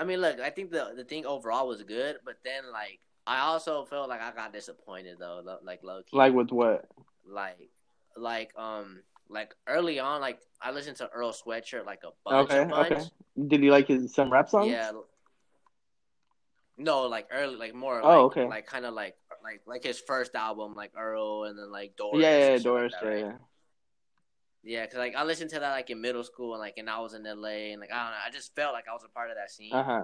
I mean, look, I think the the thing overall was good, but then like I also felt like I got disappointed though, lo- like low key, Like with what? like, like um, like early on, like I listened to Earl Sweatshirt like a bunch, Okay, a bunch. okay. Did you like his some rap songs? Yeah. No, like early, like more. Oh, like, okay. Like kind of like like like his first album, like Earl, and then like Doris. Yeah, yeah, Doris. Like that, yeah, right? Yeah, cause like I listened to that like in middle school and like and I was in LA and like I don't know, I just felt like I was a part of that scene. Uh huh.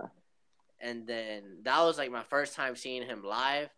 And then that was like my first time seeing him live,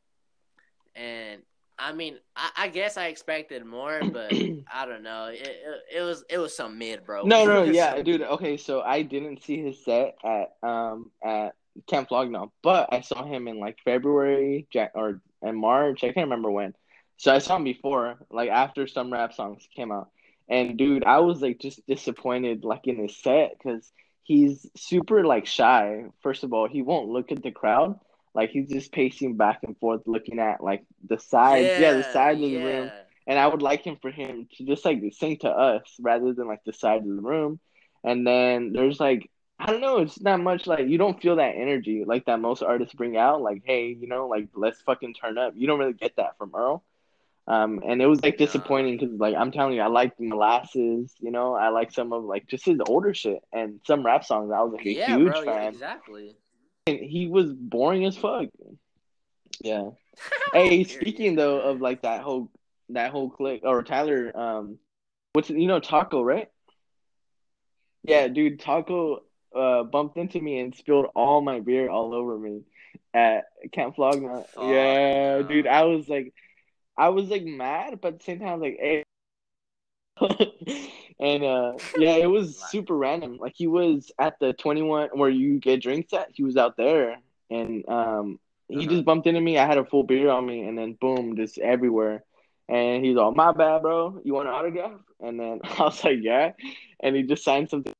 and I mean I, I guess I expected more, but I don't know. It, it it was it was some mid, bro. No, no, yeah, dude. Okay, so I didn't see his set at um at Camp Flog Gnaw, but I saw him in like February, Jan- or in March. I can't remember when. So I saw him before, like after some rap songs came out, and dude, I was like just disappointed, like in his set, because he's super like shy. First of all, he won't look at the crowd. Like he's just pacing back and forth, looking at like the sides, yeah, the sides of the room. And I would like him for him to just like sing to us rather than like the side of the room. And then there's like I don't know. It's not much like you don't feel that energy like that most artists bring out. Like, hey, you know, like let's fucking turn up. You don't really get that from Earl. Um, and it was like disappointing because like I'm telling you, I like Molasses. You know, I like some of like just his older shit and some rap songs. I was like a yeah, huge bro, fan. Yeah, exactly. And he was boring as fuck. Yeah. hey, speaking though of like that whole that whole clique or Tyler, um, what's you know Taco right? Yeah, dude, Taco uh bumped into me and spilled all my beer all over me at Camp Flog Gnaw. Oh, yeah, no. dude, I was like, I was like mad, but at the same time, I was like, hey. and uh yeah, it was super random. Like he was at the 21 where you get drinks at. He was out there and um he Uh-huh. just bumped into me. I had a full beer on me and then boom, just everywhere. And he's all, "My bad, bro. You want an autograph?" And then I was like, "Yeah." And he just signed something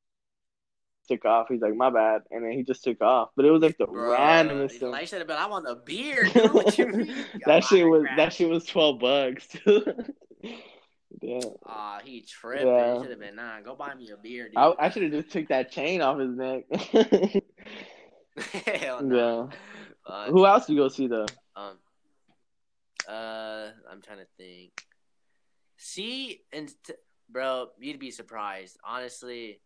took off. He's like, "My bad." And then he just took off. But it was like the Bro, randomest thing. like I said, but I want a beer, dude. What you mean? that shit was Autograph. that shit was 12 bucks. too. yeah. Aw, he tripping. Yeah. He should have been nah. Go buy me a beer, dude. I, I should have just took that chain off his neck. Hell no. yeah. Uh, Who else do you go see though? Um, uh, I'm trying to think. See, and t- bro, you'd be surprised. Honestly,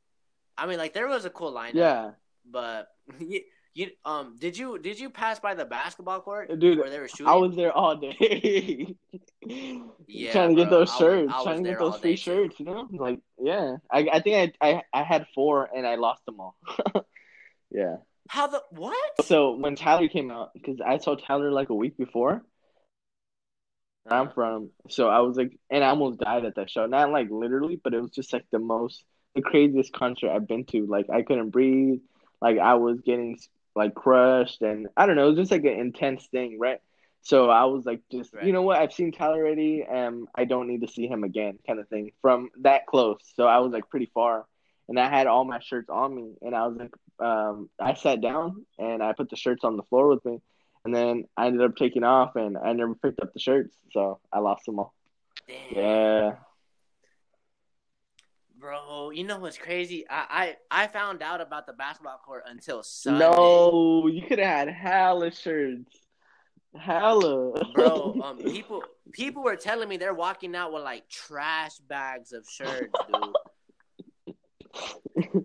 I mean, like there was a cool lineup. Yeah, but you, you um, did you did you pass by the basketball court dude. where they were shooting? I was there all day. Yeah, trying to get bro, those shirts, was trying to get those free day, too. shirts. You know, like yeah. I I think I I I had four and I lost them all. yeah. How the what? So when Tyler came out, because I saw Tyler like a week before, I'm Uh, from. So I was like, and I almost died at that show. Not like literally, but it was just like the most, the craziest concert I've been to. Like I couldn't breathe. Like I was getting like crushed, and I don't know. It was just like an intense thing, right? So I was like, just Right. you know what? I've seen Tyler already, and I don't need to see him again, kind of thing. From that close, so I was like pretty far, and I had all my shirts on me, and I was like, um, I sat down and I put the shirts on the floor with me. And then I ended up taking off, and I never picked up the shirts, so I lost them all. damn. Yeah, Bro, you know what's crazy? I, I I found out about the basketball court until Sunday. no, you could have had hella shirts, hella, Bro, um, people people were telling me they're walking out with like trash bags of shirts, dude.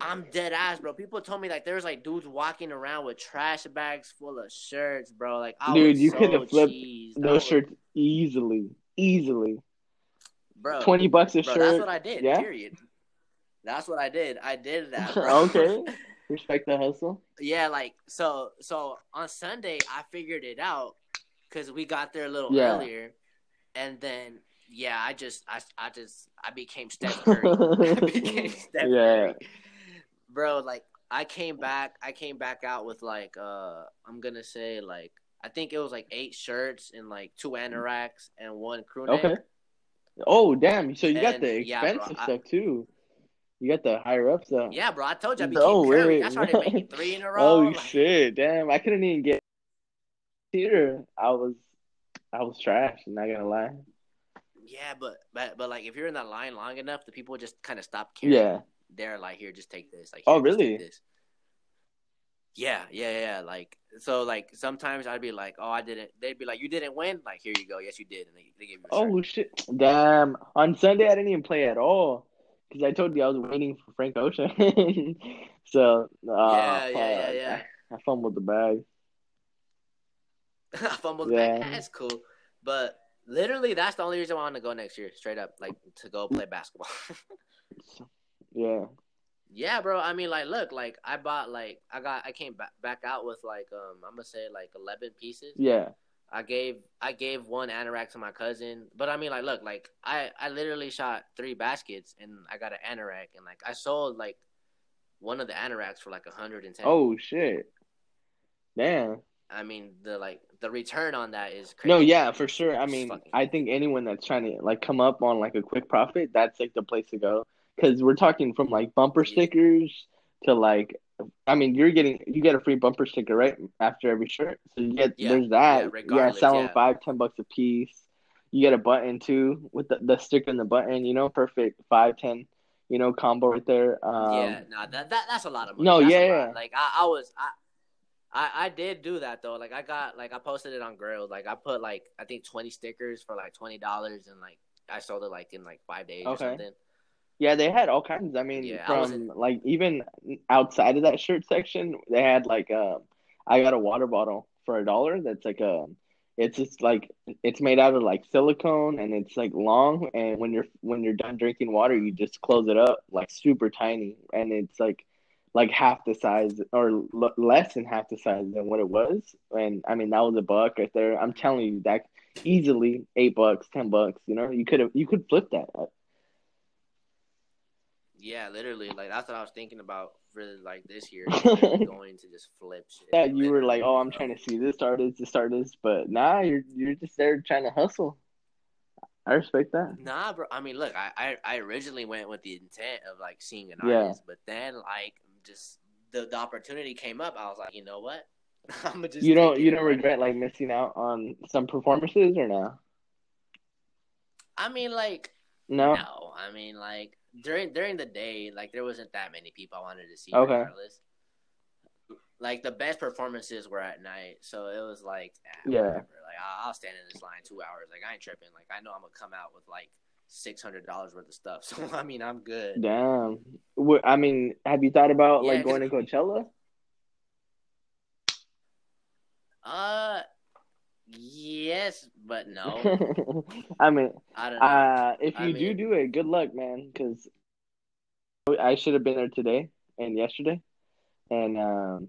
I'm dead ass, bro. People told me like there's like dudes walking around with trash bags full of shirts, bro. Like I Dude, was you so could have flipped. Those shirts easily, easily. bro. Twenty bucks a bro, shirt. that's what I did. Yeah? Period. That's what I did. I did that. Okay. Respect the hustle. yeah, like so. So on Sunday, I figured it out because we got there a little Yeah. earlier, and then yeah, I just I I just I became Steph Curry. I became Steph Yeah. Curry. Bro, like I came back I came back out with like uh I'm gonna say like I think it was like eight shirts and like two anoraks and one crew neck. Okay. Oh damn! So you got And, the yeah, bro, expensive I- stuff too. You got the higher up stuff. Yeah, bro, I told you I became No Curry. way. I started making three in a oh, row. Oh like- shit! Damn, I couldn't even get here. I was, I was trash. Not gonna lie. Yeah, but but but like if you're in that line long enough, the people just kind of stop caring. Yeah. They're like, here, just take this. Like, Oh, "Here, just take really? this." Yeah, yeah, yeah. Like, so like sometimes I'd be like, oh, I didn't. They'd be like, you didn't win. Like, here you go. Yes, you did. And they, they give you. Shirt. Oh shit! Damn. On Sunday I didn't even play at all because I told you I was waiting for Frank Ocean. so uh, Yeah, yeah, yeah, yeah. I, I fumbled the bag. I fumbled Yeah. back. That's cool. But literally, that's the only reason I want to go next year. Straight up, like to go play basketball. Yeah. Yeah, bro. I mean, like, look, like I bought, like, I got, I came back back out with like, um, I'm gonna say like 11 pieces. Yeah. I gave, I gave one anorak to my cousin, but I mean, like, look, like I, I literally shot three baskets and I got an anorak, and like I sold like one of the anoraks for like a 110. Oh shit! Damn. I mean, the like the return on that is crazy. No, yeah, for sure. I mean, fucking- I think anyone that's trying to like come up on like a quick profit, that's like the place to go. Because we're talking from like bumper stickers to like, I mean, you're getting you get a free bumper sticker right after every shirt. So you get Yeah, there's that. yeah, Yeah, selling yeah. five, ten bucks a piece. You get a button too with the, the sticker and the button. You know, perfect five, ten. you know, combo right there. Um, yeah, nah, that, that that's a lot of money. No, That's yeah, yeah. Like I, I was I. I, I did do that though. Like I got like I posted it on Grailed. Like I put like I think twenty stickers for like twenty dollars and like I sold it like in like five days Okay. or something. Yeah, they had all kinds. I mean, Yeah, from wasn't- like even outside of that shirt section, they had like um, I got a water bottle for a dollar. That's like a, it's just like it's made out of like silicone and it's like long. And when you're when you're done drinking water, you just close it up like super tiny, and it's like like half the size or l- less than half the size than what it was. And I mean that was a buck right there. I'm telling you that easily eight bucks, ten bucks. You know, you could have you could flip that. Yeah, literally. Like that's what I was thinking about for like this year. going to just flip shit. Yeah, you were like, "Oh, I'm trying to see this artist, this artist," but nah, you're you're just there trying to hustle. I respect that. Nah, bro. I mean, look, I, I I originally went with the intent of like seeing an Yeah. artist, but then like just the, the opportunity came up. I was like, you know what? I'm just You don't you don't run regret it. like missing out on some performances or no? I mean, like No. no. I mean, like during during the day, like there wasn't that many people I wanted to see. Okay. Regardless. Like the best performances were at night, so it was like, ah, Yeah. whatever. Like I'll, stand in this line two hours. Like I ain't tripping. Like I know I'm gonna come out with like six hundred dollars worth of stuff. So I mean, I'm good. Damn. Wh- I mean, have you thought about Yeah, like going to Coachella? Uh, yes, but no. I mean, I don't know. uh, if I you do mean- do it, good luck, man. Because I should have been there today and yesterday, and um,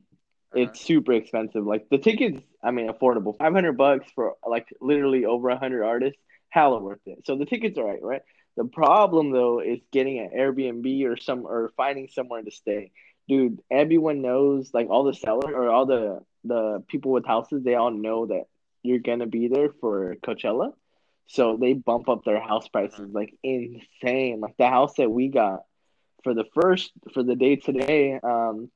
Uh-huh. it's super expensive. Like the tickets, I mean, affordable. Five hundred bucks for like literally over hundred artists, hella worth it. So the tickets are right, right? The problem though is getting an Airbnb or some or finding somewhere to stay. Dude, everyone knows like all the sellers or all the the people with houses, they all know that you're gonna be there for Coachella. So they bump up their house prices like insane. Like the house that we got for the first for the day today, um,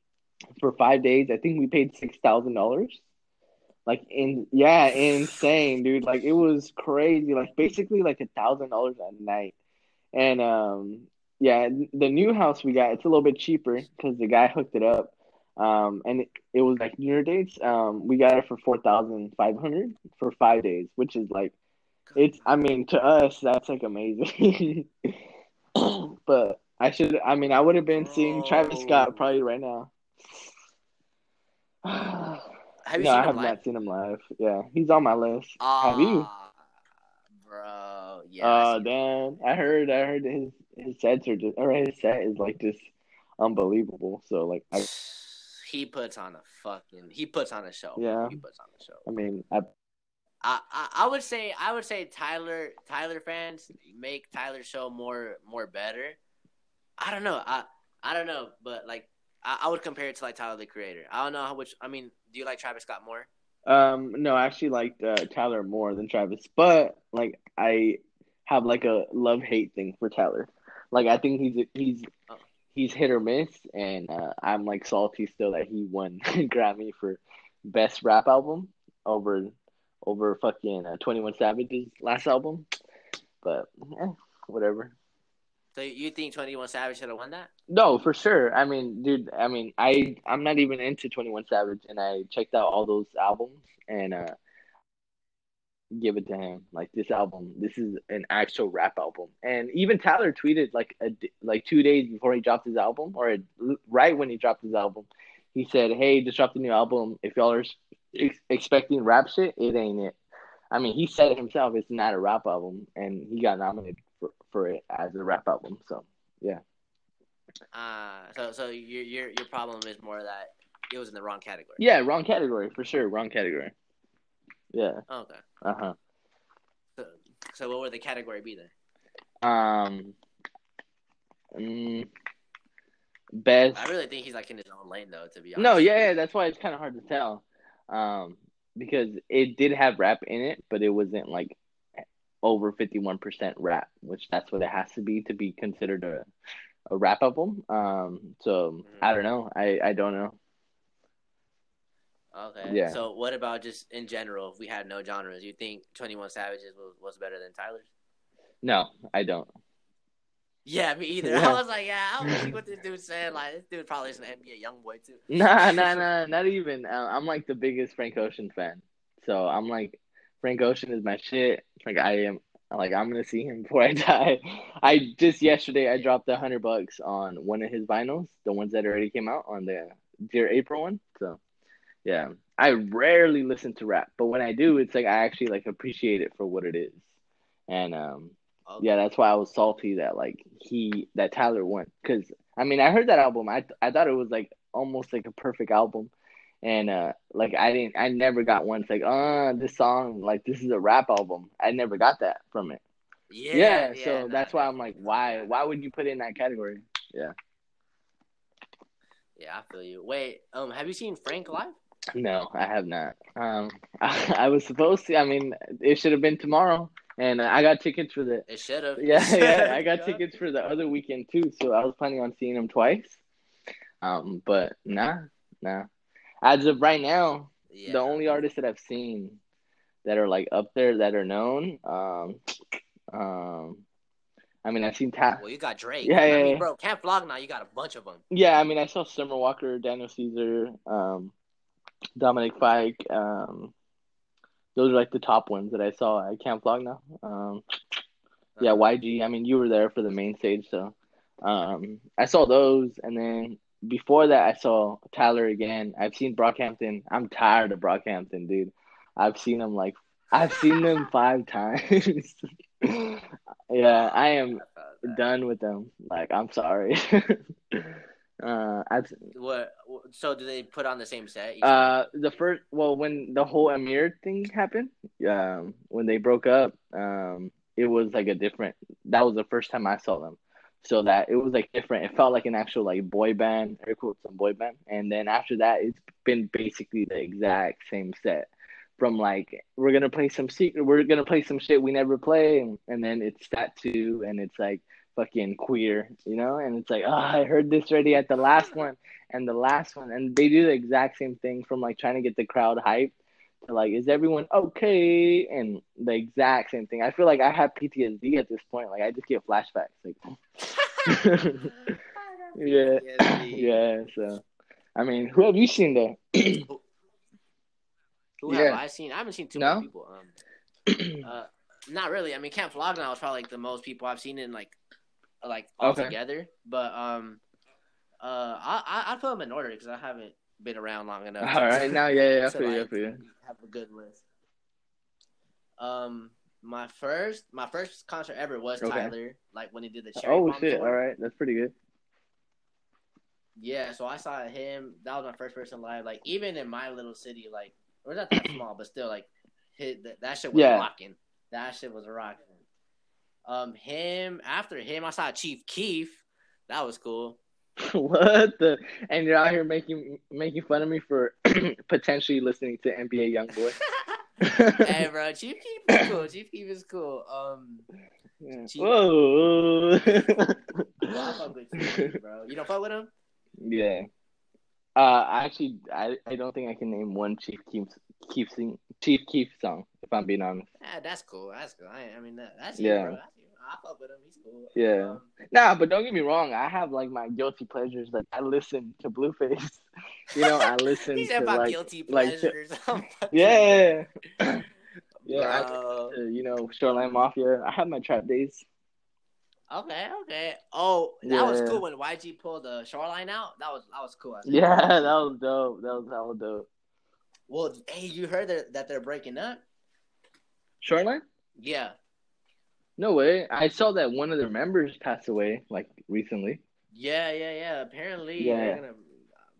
for five days, I think we paid six thousand dollars. Like in yeah, insane, dude. Like it was crazy. Like basically like a thousand dollars a night. And um yeah, the new house we got, it's a little bit cheaper because the guy hooked it up. Um and it, it was like New Year dates. Um we got it for four thousand five hundred for five days, which is like it's I mean to us that's like amazing. but I should I mean I would have been seeing Travis Scott Oh. probably right now. Have you no, seen I him have live? not seen him live. Yeah, he's on my list. have you? Ah, bro? Yeah. Oh him. damn! I heard, I heard his his sets are just, or his set is like just unbelievable. So like, I, he puts on a fucking. He puts on a show. Yeah. He puts on a show. I mean, I I, I I would say I would say Tyler Tyler fans make Tyler's show more more better. I don't know. I I don't know, but like I, I would compare it to like Tyler the Creator. I don't know how which. I mean, do you like Travis Scott more? um no, I actually liked uh, Tyler more than Travis, but like I have like a love hate thing for Tyler. Like I think he's he's Oh. He's hit or miss, and uh, I'm like salty still that he won Grammy for best rap album over over fucking uh, Twenty One Savage's last album. But eh, whatever. So you think Twenty One Savage should have won that? No, for sure. I mean, dude, I mean, I I'm not even into 21 Savage and I checked out all those albums and uh give it to him. Like this album, this is an actual rap album. And even Tyler tweeted like a like 2 days before he dropped his album or right when he dropped his album, he said, "Hey, just dropped a new album. If y'all are ex- expecting rap shit, it ain't it." I mean, he said it himself. It's not a rap album, and he got nominated for, for it as a rap album. So yeah. Uh so so your your your problem is more that it was in the wrong category. Yeah, wrong category for sure. Wrong category. Yeah. Okay. Uh huh. So, so what would the category be then? Um. mm, best. I really think he's like in his own lane though. To be honest. No, yeah, yeah, that's why it's kind of hard to tell. Um, because it did have rap in it, but it wasn't like over fifty one percent rap, which that's what it has to be to be considered a a rap album. Um, so I don't know. I I don't know. Okay. Yeah. So what about just in general? If we had no genres, you think Twenty One Savages was, was better than Tyler's? No, I don't. Yeah, me either. Yeah. I was like, yeah, I don't see what this dude said. Like, this dude probably is an NBA YoungBoy too. Nah, nah, nah, not even. Uh, I'm like the biggest Frank Ocean fan, so I'm like Frank Ocean is my shit. Like I am, like I'm gonna see him before I die. I just yesterday I dropped a hundred bucks on one of his vinyls, the ones that already came out on the Dear April one. So yeah, I rarely listen to rap, but when I do, it's like I actually like appreciate it for what it is, and um Okay. yeah, that's why I was salty that like he that Tyler won. Because I mean I heard that album. I I thought it was like almost like a perfect album, and uh like I didn't I never got one. It's like uh this song like this is a rap album. I never got that from it. Yeah, yeah, yeah, so that's why I'm like why why would you put it in that category? Yeah. Yeah, I feel you. Wait, um, have you seen Frank live? No I have not um I, I was supposed to I mean it should have been tomorrow and I got tickets for the It should have. Yeah, yeah. I got tickets for the other weekend too, so I was planning on seeing them twice. Um, but nah, nah. As of right now, Yeah. the only artists that I've seen that are like up there that are known, um, um, I mean, I've seen Ta- Well, you got Drake. Yeah, I yeah, mean, yeah. bro, Camp Flog Gnaw. You got a bunch of them. Yeah, I mean, I saw Summer Walker, Daniel Caesar, um, Dominic Fike. Um, those are like the top ones that I saw at Camp Flog Gnaw. Um, yeah, Uh-huh. YG. I mean, you were there for the main stage, so um, I saw those, and then before that, I saw Tyler again. I've seen Brockhampton. I'm tired of Brockhampton, dude. I've seen them like I've seen them five times. yeah, I am I felt that. done with them. Like, I'm sorry. uh, What? So do they put on the same set? uh the first well when the whole Ameer thing happened, um, when they broke up, um, it was like a different. That was the first time I saw them, so that it was like different. It felt like an actual like boy band, air quotes, some boy band. And then after that, it's been basically the exact same set. From like we're gonna play some secret, we're gonna play some shit we never play, and, and then it's that too, and it's like fucking queer, you know, and it's like, oh, I heard this already at the last one and the last one, and they do the exact same thing from like trying to get the crowd hyped to like, is everyone okay? And the exact same thing. I feel like I have PTSD at this point. Like I just get flashbacks. Like, yeah, PTSD. yeah. So, I mean, who have you seen there? Who have Yeah. I seen? I haven't seen too No? many people. Um, uh, not really. I mean, Camp Flog Gnaw is probably like the most people I've seen in like, like all Okay. together. But um, uh, I I I'd put them in order because I haven't been around long enough. All right, now, yeah, yeah, I feel you, I you. Have a good list. Um, my first my first concert ever was Okay. Tyler. Like when he did the cherry Oh bomb shit! tour. All right, that's pretty good. Yeah, so I saw him. That was my first person live. Like even in my little city, like we're not that small, but still, like hit that, that shit was Yeah. rocking. That shit was rocking. Um, him after him, I saw Chief Keef. That was cool. what the? And you're out here making making fun of me for potentially listening to NBA YoungBoy. hey, bro, Chief Keef is cool. Chief Keef is cool. Um, Yeah. Chief- Whoa. well, I fuck with Chief Keef, bro. You don't fuck with him? yeah. Uh, actually, I, I don't think I can name one Chief Keef Keef sing Chief Keef song I'm being honest. Yeah, that's cool. That's cool. I, I mean, that, that's Yeah. you, bro. That's you. I fuck with him. He's cool. Yeah. Um, Nah, but don't get me wrong. I have like my guilty pleasures. Like I listen to Blueface. You know, I listen to about like guilty like- pleasures. yeah, yeah. I Bro. listen to, you know, Shoreline Mafia. I have my trap days. Okay, okay. Oh, that was cool when YG pulled the shoreline out. That was that was cool. Yeah, that was dope. That was hella dope. Well, hey, you heard that, that they're breaking up? Shoreline? Yeah. No way. I saw that one of their members passed away like recently. Yeah, yeah, yeah. Apparently Yeah. they're gonna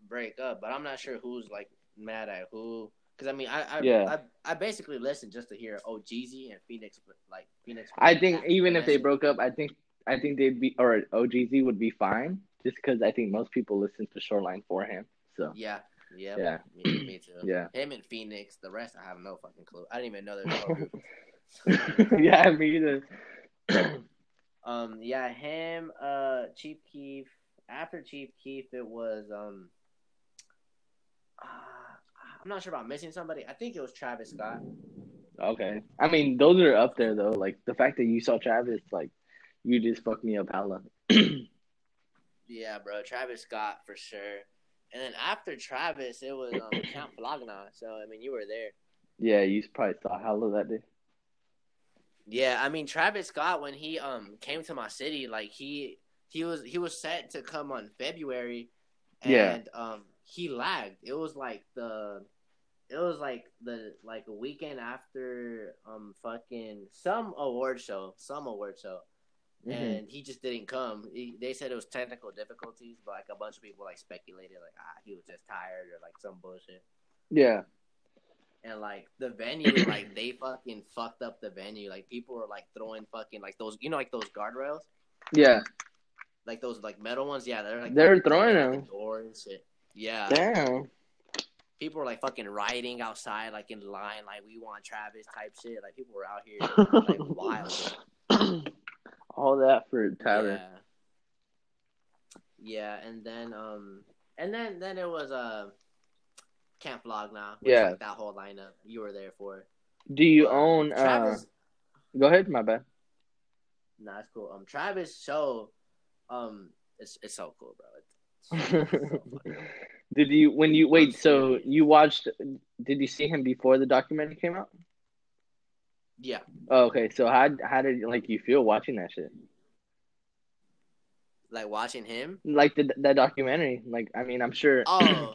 break up, but I'm not sure who's like mad at who. Because I mean, I I, Yeah. I I basically listened just to hear oh Jeezy and Fenix like Fenix. I think even if they broke up, I think I think they'd be or oh, Ohgeesy would be fine. Just because I think most people listen to Shoreline for him. So Yeah, yeah, Yeah. Me, me too. yeah, Him and Fenix. The rest, I have no fucking clue. I didn't even know there was. yeah, me either. Um, yeah, him, uh, Chief Keef. After Chief Keef, it was um, uh, I'm not sure about missing somebody. I think it was Travis Scott. okay, I mean those are up there though. Like the fact that you saw Travis, like you just fucked me up hella. yeah, bro, Travis Scott for sure. And then after Travis, it was um, Camp Flog Gnaw. So I mean, you were there. Yeah, you probably saw hell of that day. Yeah, I mean Travis Scott when he um came to my city, like he he was he was set to come on February, and Yeah. um he lagged. It was like the it was like the like a weekend after um fucking some award show, some award show, Mhm. and he just didn't come. He, they said it was technical difficulties, but like a bunch of people like speculated like ah he was just tired or like some bullshit. Yeah. And like the venue, like they fucking fucked up the venue. Like people were like throwing fucking like those, you know, like those guardrails, Yeah. like those like metal ones. Yeah, they're like They're throwing at the them. door and shit. Yeah, Damn. people were like fucking rioting outside, like in line, like we want Travis type shit. Like people were out here like wild. All that for Tyler. Yeah. yeah, and then um, and then then it was uh, Camp Flog Gnaw. Which, Yeah. like, that whole lineup you were there for. Do you Uh, own? Uh, Travis? go ahead. My bad. Nah, it's cool. Um, Travis show, um, it's it's so cool, bro. It's so did you when you wait? So you watched? Did you see him before the documentary came out? Yeah, Oh, okay. So how how did like you feel watching that shit? like watching him. Like the that documentary? Like I mean, I'm sure. Oh,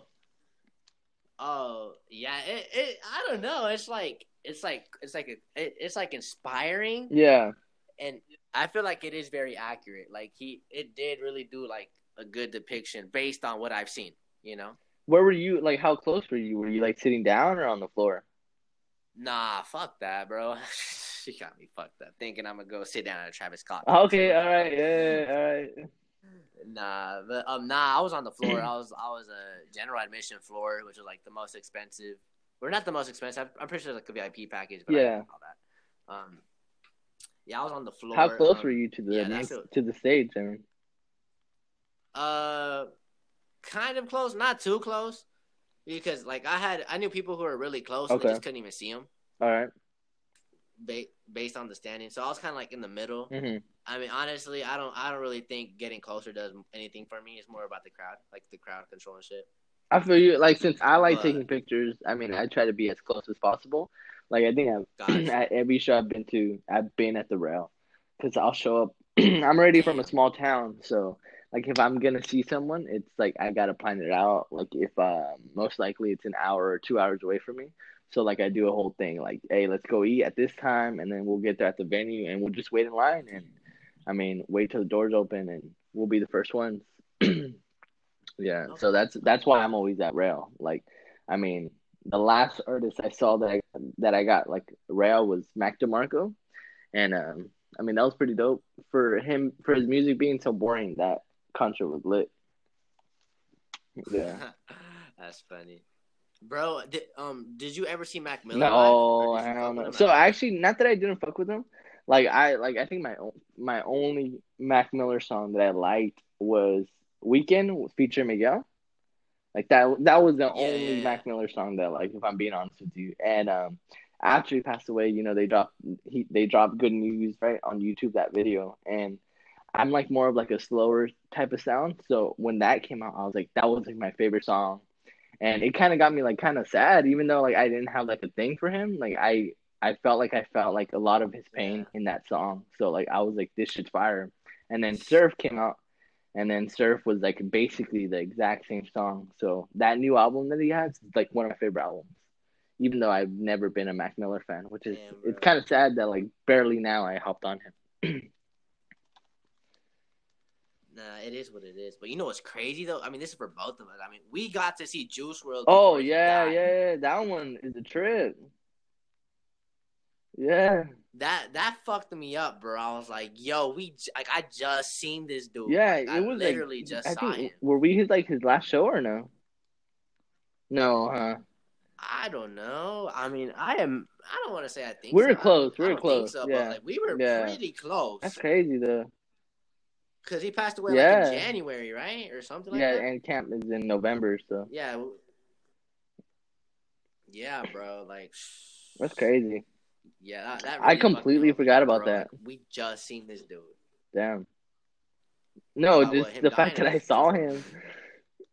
oh, yeah. It, it, I don't know. It's like it's like it's like a, it, it's like inspiring, Yeah. and I feel like it is very accurate. Like he, it did really do like a good depiction based on what I've seen. You know. Where were you? Like, how close were you? Were you like sitting down or on the floor? Nah, fuck that, bro. she got me fucked up thinking I'm gonna go sit down at a Travis Scott. Okay. All right. Yeah. All right. Nah, but um, nah, I was on the floor. I was, I was a general admission floor, which was like the most expensive. Or not the most expensive. I'm pretty sure it's like a VIP package, but Yeah. all that. Um, yeah, I was on the floor. How close um, were you to the yeah, that's to the stage? Mean. Uh, kind of close, not too close, because like I had, I knew people who were really close, Okay. they just couldn't even see them All right. ba- based on the standing. So I was kind of like in the middle. Mm-hmm. I mean, honestly, I don't, I don't really think getting closer does anything for me. It's more about the crowd, like the crowd control and shit. I feel you. Like since I like But- taking pictures, I mean, I try to be as close as possible. Like I think I've at every show I've been to, I've been at the rail because I'll show up. I'm already from a small town, so like if I'm gonna see someone, it's like I gotta plan it out. Like if uh, most likely it's an hour or two hours away from me, so like I do a whole thing like, hey, let's go eat at this time, and then we'll get there at the venue, and we'll just wait in line, and I mean, wait till the doors open, and we'll be the first ones. yeah, so that's that's why I'm always at rail. Like, I mean, the last artist I saw that I, that I got like rail was Mac DeMarco, and um, I mean that was pretty dope for him for his music being so boring. That concert was lit. Yeah. That's funny, bro. Did, um, did you ever see Mac Miller? No, live, I don't know. So actually, not that I didn't fuck with him. Like I like I think my my only Mac Miller song that I liked was Weekend featuring Miguel. Like that that was the Yeah, only yeah, Mac Miller song that like if I'm being honest with you. And um after he passed away, you know, they dropped he they dropped good news right on YouTube that video and I'm like more of like a slower type of sound. So when that came out, I was like that was like my favorite song. And it kind of got me like kind of sad even though like I didn't have like a thing for him. Like I I felt like I felt like a lot of his pain in that song. So like I was like this shit's fire. And then Surf came out and then Surf was like basically the exact same song. So that new album that he has is like one of my favorite albums. Even though I've never been a Mac Miller fan, which is Damn, it's kind of sad that like barely now I hopped on him. Nah, it is what it is. But you know what's crazy though? I mean, this is for both of us. I mean, we got to see Juice WRLD. Oh yeah, yeah, that one is a trip. Yeah, That that fucked me up, bro. I was like, yo, we like I just seen this dude. yeah, Like, I it was literally like, just I saw think him. were we his like his last show or no? No, huh? I don't know. I mean, I am. I don't want to say I think We were so. Close, we were close, so, yeah. like we were Yeah. pretty close. That's crazy though. Because he passed away like in January, right, or something like yeah, that. Yeah, and camp is in November, so Yeah. Yeah, bro. Like. that's crazy. Yeah, that, that I really me completely forgot about bro. that. We just seen this dude. Damn. No, just the fact that I saw him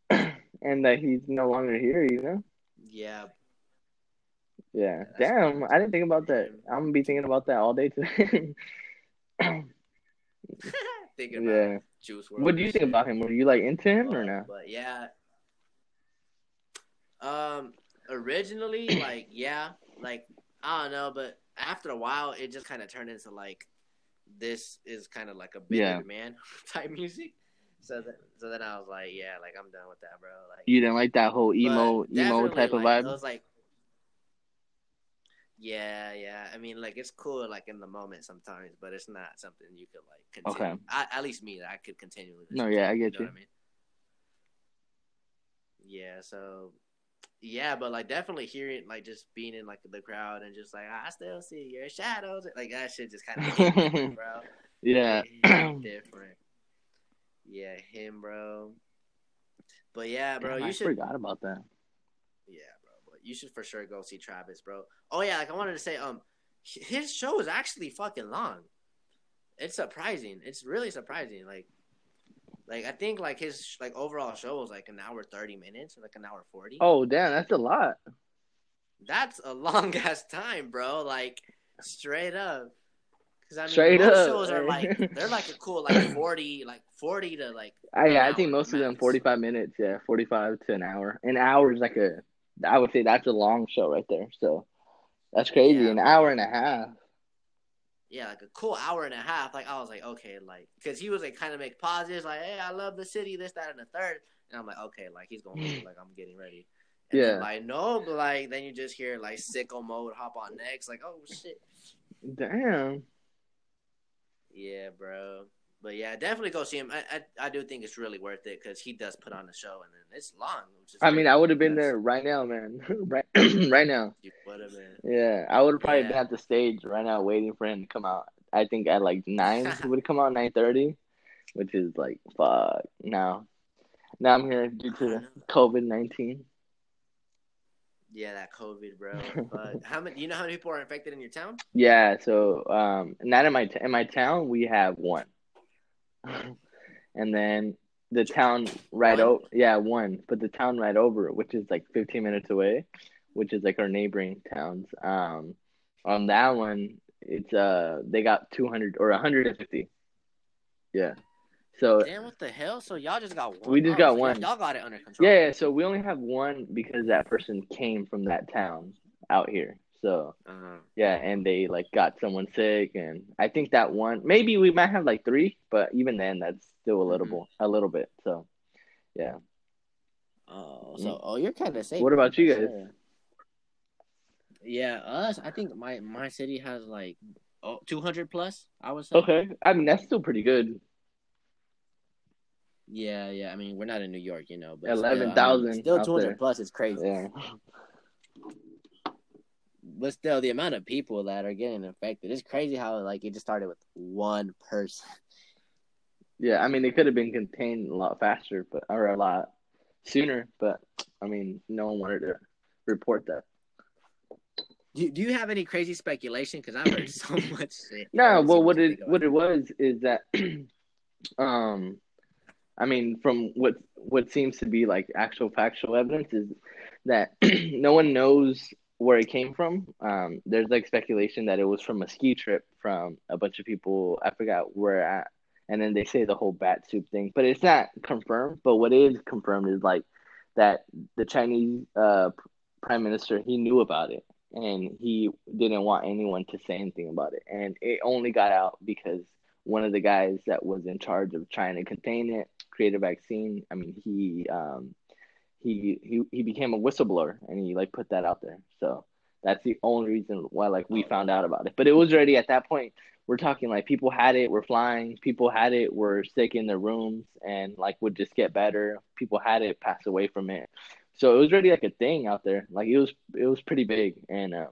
and that he's no longer here. You know. Yeah, Yeah. that's Damn, crazy. I didn't think about that. I'm gonna be thinking about that all day today. thinking about yeah. Juice WRLD. What do you think shit. about him? Were you like into him or But- no? But yeah. Um, originally, like, yeah, like I don't know, but after a while, it just kind of turned into like this is kind of like a bigger Yeah. man type music. So that, so then I was like, yeah, like I'm done with that, bro. Like You didn't like that whole emo emo type of vibe? It was like, yeah, yeah. I mean, like it's cool, like in the moment sometimes, but it's not something you could like continue. Okay. I, at least me, I could continually. No, yeah, to, I get know you. I mean? Yeah, so yeah, but like definitely hearing like just being in like the crowd and just like I still see your shadows, like that shit just kind of bro. yeah. Different. Yeah, him, bro. But yeah, bro, Damn, you I should. forgot about that. Yeah, bro, but you should for sure go see Travis, bro. Oh yeah, like I wanted to say, um, his show is actually fucking long. It's surprising. It's really surprising. Like, like I think like his like overall show was like an hour thirty minutes, or like an hour forty. Oh damn, that's a lot. That's a long ass time, bro. Like straight up. Because I mean, Straight most up, shows are hey. like they're like a cool like forty, like forty to like I yeah, I think most of them forty five minutes, yeah, forty five to an hour. An hour is like a I would say that's a long show right there. So that's crazy. Yeah, an hour and a half. yeah, like a cool hour and a half. Like I was like, okay, like because he was like kind of make pauses, like, hey, I love the city, this, that, and the third. And I'm like, okay, like he's going like I'm getting ready. And Yeah. like no, but like then you just hear like Sicko Mode hop on next, like oh shit. Damn. Yeah, bro. But yeah, definitely go see him. I I, I do think it's really worth it because he does put on a show and then it's long. I mean, I would have been there right now, man. right, right now. You would have been. Yeah, I would have probably been at the stage right now waiting for him to come out. I think at like nine, he would come out nine thirty, which is like fuck. Now, now I'm here due to COVID nineteen. Yeah, that COVID, bro. But how many? You know how many people are infected in your town? Yeah, so um, not in my t- in my town we have one, and then the town right over yeah one, but the town right over, which is like fifteen minutes away, which is like our neighboring towns. Um, on that one, it's uh they got two hundred or hundred and fifty. Yeah, so Damn, what the hell? So y'all just got one? We just got one. Y'all got it under control. yeah, so we only have one because that person came from that town out here. So Uh-huh. Yeah, and they like got someone sick, and I think that one maybe we might have like three, but even then, that's still a little Mhm. bit, a little bit. So, yeah. Oh, so oh, you're kind of safe. What about you guys? sure. Yeah, us. I think my my city has like oh, 200 plus. I would say. Okay, I mean that's still pretty good. Yeah, yeah. I mean, we're not in New York, you know, but still, I mean, 11,000 Still, 200 plus is crazy. Yeah, But still, the amount of people that are getting infected is crazy. How like it just started with one person. yeah. I mean it could have been contained a lot faster, but or a lot sooner, but I mean no one wanted to report that. Do, do you have any crazy speculation? Because I've heard so much shit. No, well, what it what it was is that, um, I mean, from what what seems to be like actual factual evidence is that no one knows where it came from. Um, there's like speculation that it was from a ski trip from a bunch of people. I forgot where at, and then they say the whole bat soup thing, but it's not confirmed. But what is confirmed is like that the Chinese uh prime minister he knew about it and he didn't want anyone to say anything about it. And it only got out because one of the guys that was in charge of trying to contain it, create a vaccine. I mean, he um, he he he became a whistleblower and he like put that out there. So that's the only reason why like we found out about it. But it was already at that point. We're talking like people had it, were flying. People had it, were sick in their rooms, and like would just get better. People had it, pass away from it. So it was already like a thing out there. Like it was, it was pretty big, and um,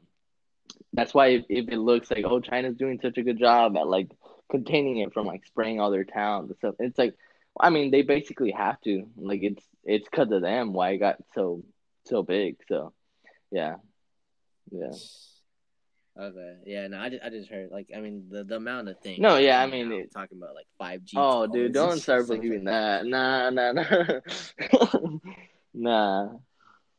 that's why if, if it looks like oh China's doing such a good job at like containing it from like spraying all their towns and stuff, it's like, I mean they basically have to. Like it's it's because of them why it got so so big. So yeah, yeah. Okay, yeah, no, I just, I just heard like I mean the, the amount of things. No, yeah, I mean, it- talking about like five G. Oh, dude, don't start believing that. Nah, nah, nah. nah.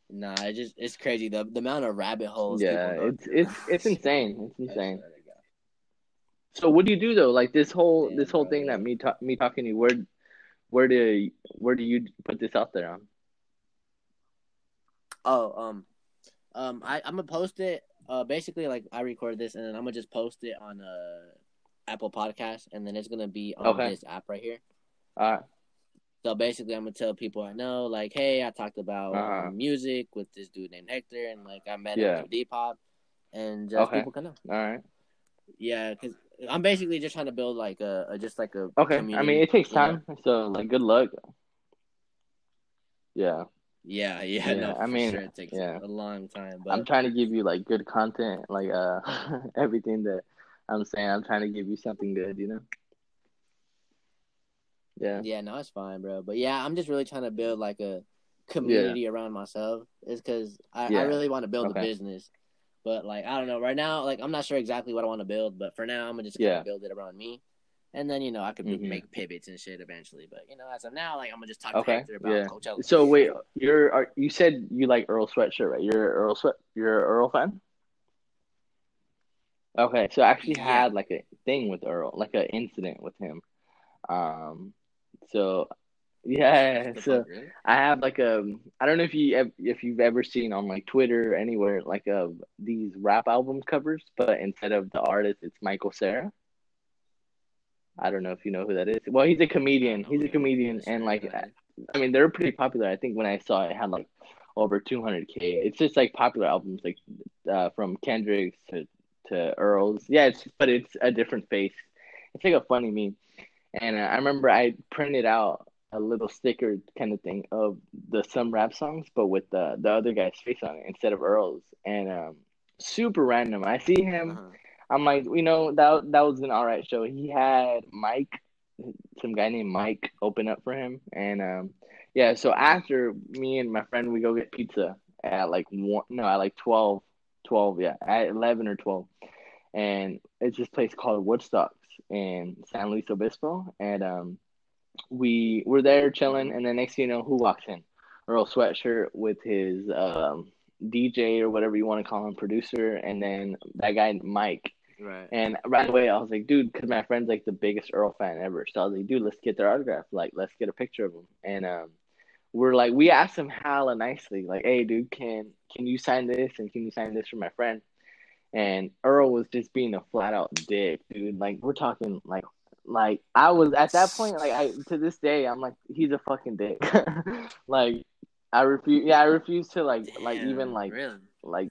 Nah, it just it's crazy the the amount of rabbit holes. Yeah, it's it's it's insane. It's insane. swear to God. So what do you do though? Like this whole Yeah, this whole bro. thing that me ta- me talking to you, where where do where do you put this out there on? Oh, um, um, I I'm gonna post it. Uh, basically, like I record this and then I'm gonna just post it on uh Apple Podcast, and then it's gonna be on Okay. this app right here. All right. So basically, I'm gonna tell people I know, like, hey, I talked about Uh-huh. um, music with this dude named Hector, and like I met Yeah. him through Depop, and just Okay. people can know. all right. Yeah, because I'm basically just trying to build like a, a just like a Okay. I mean, it takes you know? time. So like, good luck. Yeah, Yeah, yeah, Yeah, no, I mean, sure it takes yeah. a long time, but I'm trying to give you like good content, like uh everything that I'm saying. I'm trying to give you something good, you know. Yeah. Yeah, no, it's fine, bro. But yeah, I'm just really trying to build like a community around myself. Is because I, Yeah. I really want to build Okay. a business, but like I don't know right now. Like I'm not sure exactly what I want to build, but for now, I'm gonna just Yeah. build it around me, and then you know I could Mhm. make pivots and shit eventually. But you know, as of now, like I'm gonna just talk Okay, to Hector about yeah. Coachella. So wait, you're are, you said you like Earl Sweatshirt, right? You're Earl Sweat. You're Earl fan. Okay, so I actually Yeah. had like a thing with Earl, like an incident with him. Um, so yeah, so fuck, really? I have like a I don't know if you if you've ever seen on like Twitter or anywhere like uh these rap album covers, but instead of the artist, it's Michael Cera. I don't know if you know who that is. Well, he's a comedian. He's a comedian, and like I mean, they're pretty popular. I think when I saw it, it had like over 200k. It's just like popular albums, like uh, from Kendrick's to to Earl's. Yeah, it's but it's a different face. It's like a funny meme. And uh, I remember I printed out a little sticker kind of thing of the some rap songs, but with the the other guy's face on it instead of Earl's. And um, super random. I see him. Uh-huh. I'm like, you know, that that was an all right show. He had Mike, some guy named Mike, open up for him, and um, yeah. So after me and my friend, we go get pizza at like one, no, at like 12, 12, yeah, at eleven or twelve, and it's this place called Woodstocks in San Luis Obispo, and um, we were there chilling, and then next thing you know, who walks in? Earl Sweatshirt with his um DJ or whatever you want to call him, producer, and then that guy Mike. Right. And right away, I was like, dude, because my friend's like the biggest Earl fan ever. So I was like, dude, let's get their autograph. Like, let's get a picture of him. And um, we're like, we asked him hella nicely, like, hey, dude, can can you sign this and can you sign this for my friend? And Earl was just being a flat out dick, dude. Like, we're talking like, like I was at that point, like, I to this day, I'm like, he's a fucking dick. like, I refuse. Yeah, I refuse to like, like even like really. like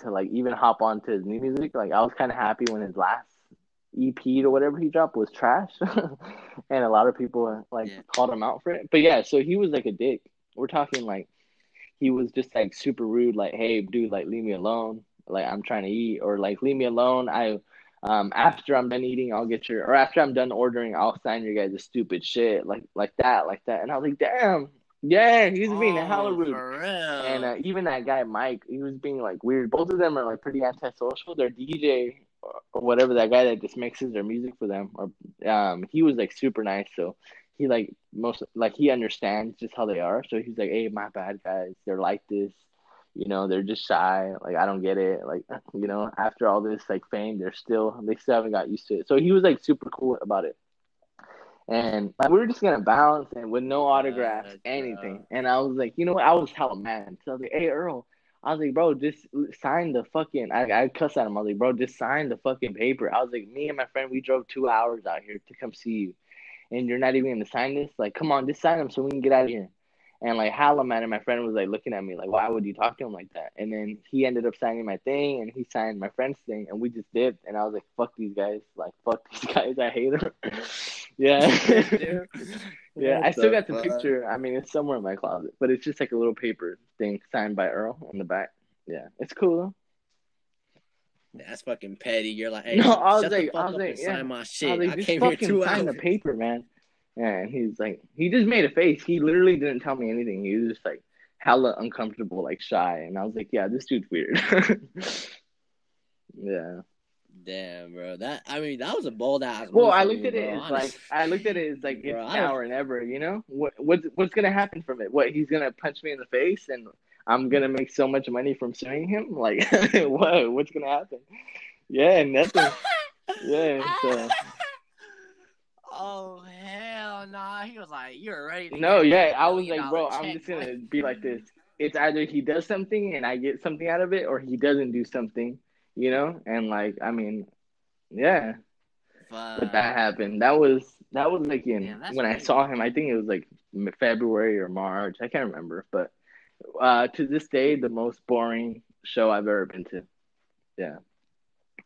to like even hop onto his new music. Like I was kind of happy when his last EP or whatever he dropped was trash, and a lot of people like Yeah. called him out for it. But yeah, so he was like a dick. We're talking like he was just like super rude. Like, hey, dude, like leave me alone. Like I'm trying to eat, or like leave me alone. I. Um, after I'm done eating, I'll get your, or after I'm done ordering, I'll sign your guys' a stupid shit, like like that, like that. And I was like, damn, yeah, he's being oh, hella rude. And uh, even that guy Mike, he was being like weird. Both of them are like pretty antisocial. Their DJ or, or whatever that guy that just mixes their music for them, or um, he was like super nice. So he like most like he understands just how they are. So he's like, hey, my bad guys, they're like this. You know, they're just shy. Like I don't get it. Like you know, after all this like fame, they're still they still haven't got used to it. So he was like super cool about it. And like we were just gonna bounce and with no autographs, Gotcha. anything. And I was like, you know what? I was hella mad. So I was like, hey Earl, I was like, bro, just sign the fucking. I I cussed at him. I was like, bro, just sign the fucking paper. I was like, me and my friend, we drove two hours out here to come see you, and you're not even gonna sign this. Like, come on, just sign them so we can get out of here. And like hella mad, and my friend was like looking at me like, why would you talk to him like that? And then he ended up signing my thing, and he signed my friend's thing, and we just did. And I was like, fuck these guys, like fuck these guys, I hate them. yeah. Yeah, I still got the picture. I mean, it's somewhere in my closet, but it's just like a little paper thing signed by Earl on the back. Yeah, it's cool though. That's fucking petty. You're like, hey, No, I was like- I was like, yeah. sign my I shit. was I, like, just came here two sign hours. the paper, man. And he's like, he just made a face. He literally didn't tell me anything. He was just like hella uncomfortable, like shy. And I was like, yeah, this dude's weird. Yeah. Damn, bro. That I mean, that was a bold ass. Well, I looked you, at it as like. I looked at it as like it's Bro, I now don't- or never. You know what? What's what's gonna happen from it? What he's gonna punch me in the face and I'm gonna make so much money from suing him? Like what? What's gonna happen? Yeah, nothing. Yeah. So oh hell nah. He was like, "You're ready." To no, yeah. I was like, bro, dollar I'm just gonna be like this. It's either he does something and I get something out of it, or he doesn't do something. You know, and like I mean, yeah. Fuck. But that happened. That was that was like in when I saw him. I think it was like February or March. I can't remember. But uh, to this day, the most boring show I've ever been to. Yeah,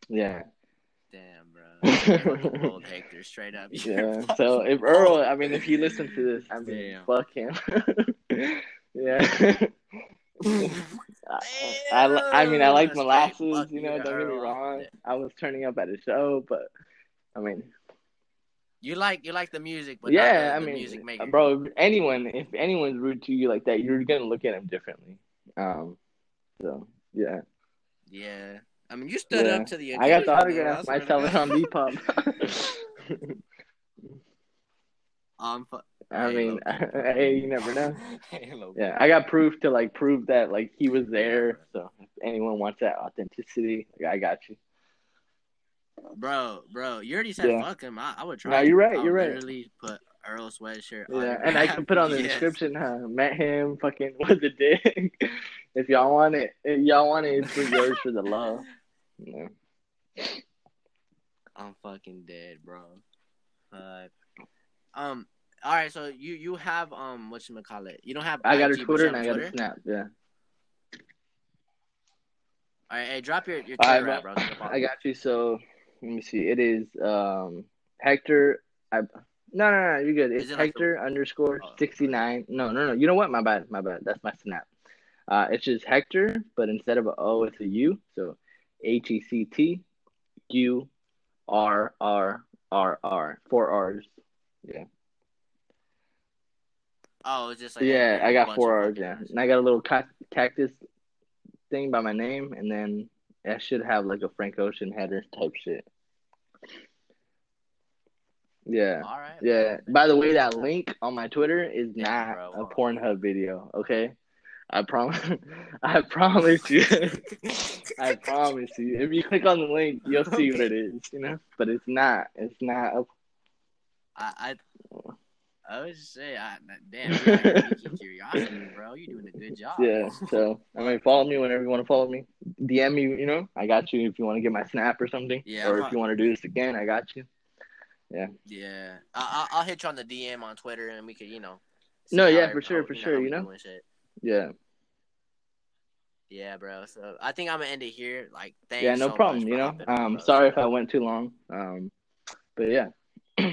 yeah, You're Hector. Straight up. Yeah. So if. Earl, I mean, if he listens to this, I mean, Damn. fuck him. yeah. I, I, I mean, I like That's molasses. You know, don't get me Earl. wrong. I was turning up at a show, but I mean, You like you like the music, but yeah, not the, I mean, music maker. bro, anyone, if anyone's rude to you like that, you're gonna look at him differently. Um, so yeah, Yeah, I mean, you stood Yeah. up to the. I got the autograph myself on. Depop. Um, fu- I Hey, mean, hey, you never know. Hey, Yeah, I got proof to like prove that like he was there. So if anyone wants that authenticity, like, I got you. bro, bro, you already said Yeah. fuck him. I, I would try. No, you're right, you're right. Literally put Earl sweatshirt. Yeah, and I can put on the Yes. description. Huh? Met him, fucking was a dick. if y'all want it, if y'all want it, it's for yours for the love. Yeah. I'm fucking dead, bro. Fuck. Um. All right, so you you have um what you call it? You don't have. I got a Twitter and I got a Snap. Yeah. All right, hey, drop your your right, Twitter, at, bro. I got you. So let me see. It is um Hector. I no no no. You're good. It's it like Hector underscore Oh, sixty nine. No no no. You know what? My bad. My bad. That's my snap. Uh, it's just Hector, but instead of a O, it's a U. So H E C T U R R R R. Four R's. Yeah. Oh, it's just like yeah, a I got four R's. Yeah, and I got a little cactus thing by my name, and then I should have like a Frank Ocean header type shit. Yeah. All right. Yeah. By the way, that link on my Twitter is Yeah, not bro, a. Pornhub video. Okay, I promise. I promise you. I promise you. If you click on the link, you'll see what it is. You know, but it's not. It's not. I, I, I was just say, I, damn, you're out here curiosity, bro. You're doing a good job. yeah. So I mean, follow me whenever you want to follow me. DM me. You know, I got you. If you want to get my snap or something, Yeah, or if you want to do this again, I got you. yeah. Yeah. I, I'll hit you on the DM on Twitter, and we could, you know. No, yeah, for sure, for sure, you know? Yeah. Yeah, bro. So I think I'm gonna end it here. Like, thanks. yeah. No so problem. You know. Um. bro. Sorry if I went too long. Um. But yeah.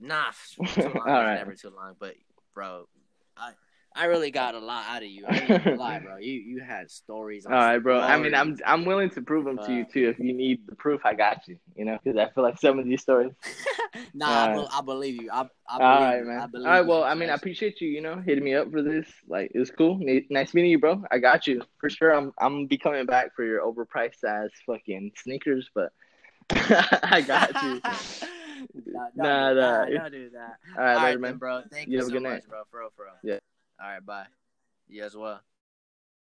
Nah, too long. All right. Never too long. But, bro, I, I really got a lot out of you. I lie, bro. You, you had stories. All right, bro. I mean, I'm. I'm willing to prove them to you too. If you need the proof, I got you. You know, because I feel like some of these stories. nah, I, All be- I believe you. I, I All believe right, you. man. I All right. Well, I mean, I appreciate you. You know, hitting me up for this. Like, it was cool. Nice meeting you, bro. I got you for sure. I'm I'm gonna be coming back for your overpriced ass fucking sneakers, but I got you. nah, Nah, nah, nah. nah, don't do that. All right, All later, right, man. bro. Thank You you, have a so much, night. bro. For real, for real. Yeah. All right, bye. You as well.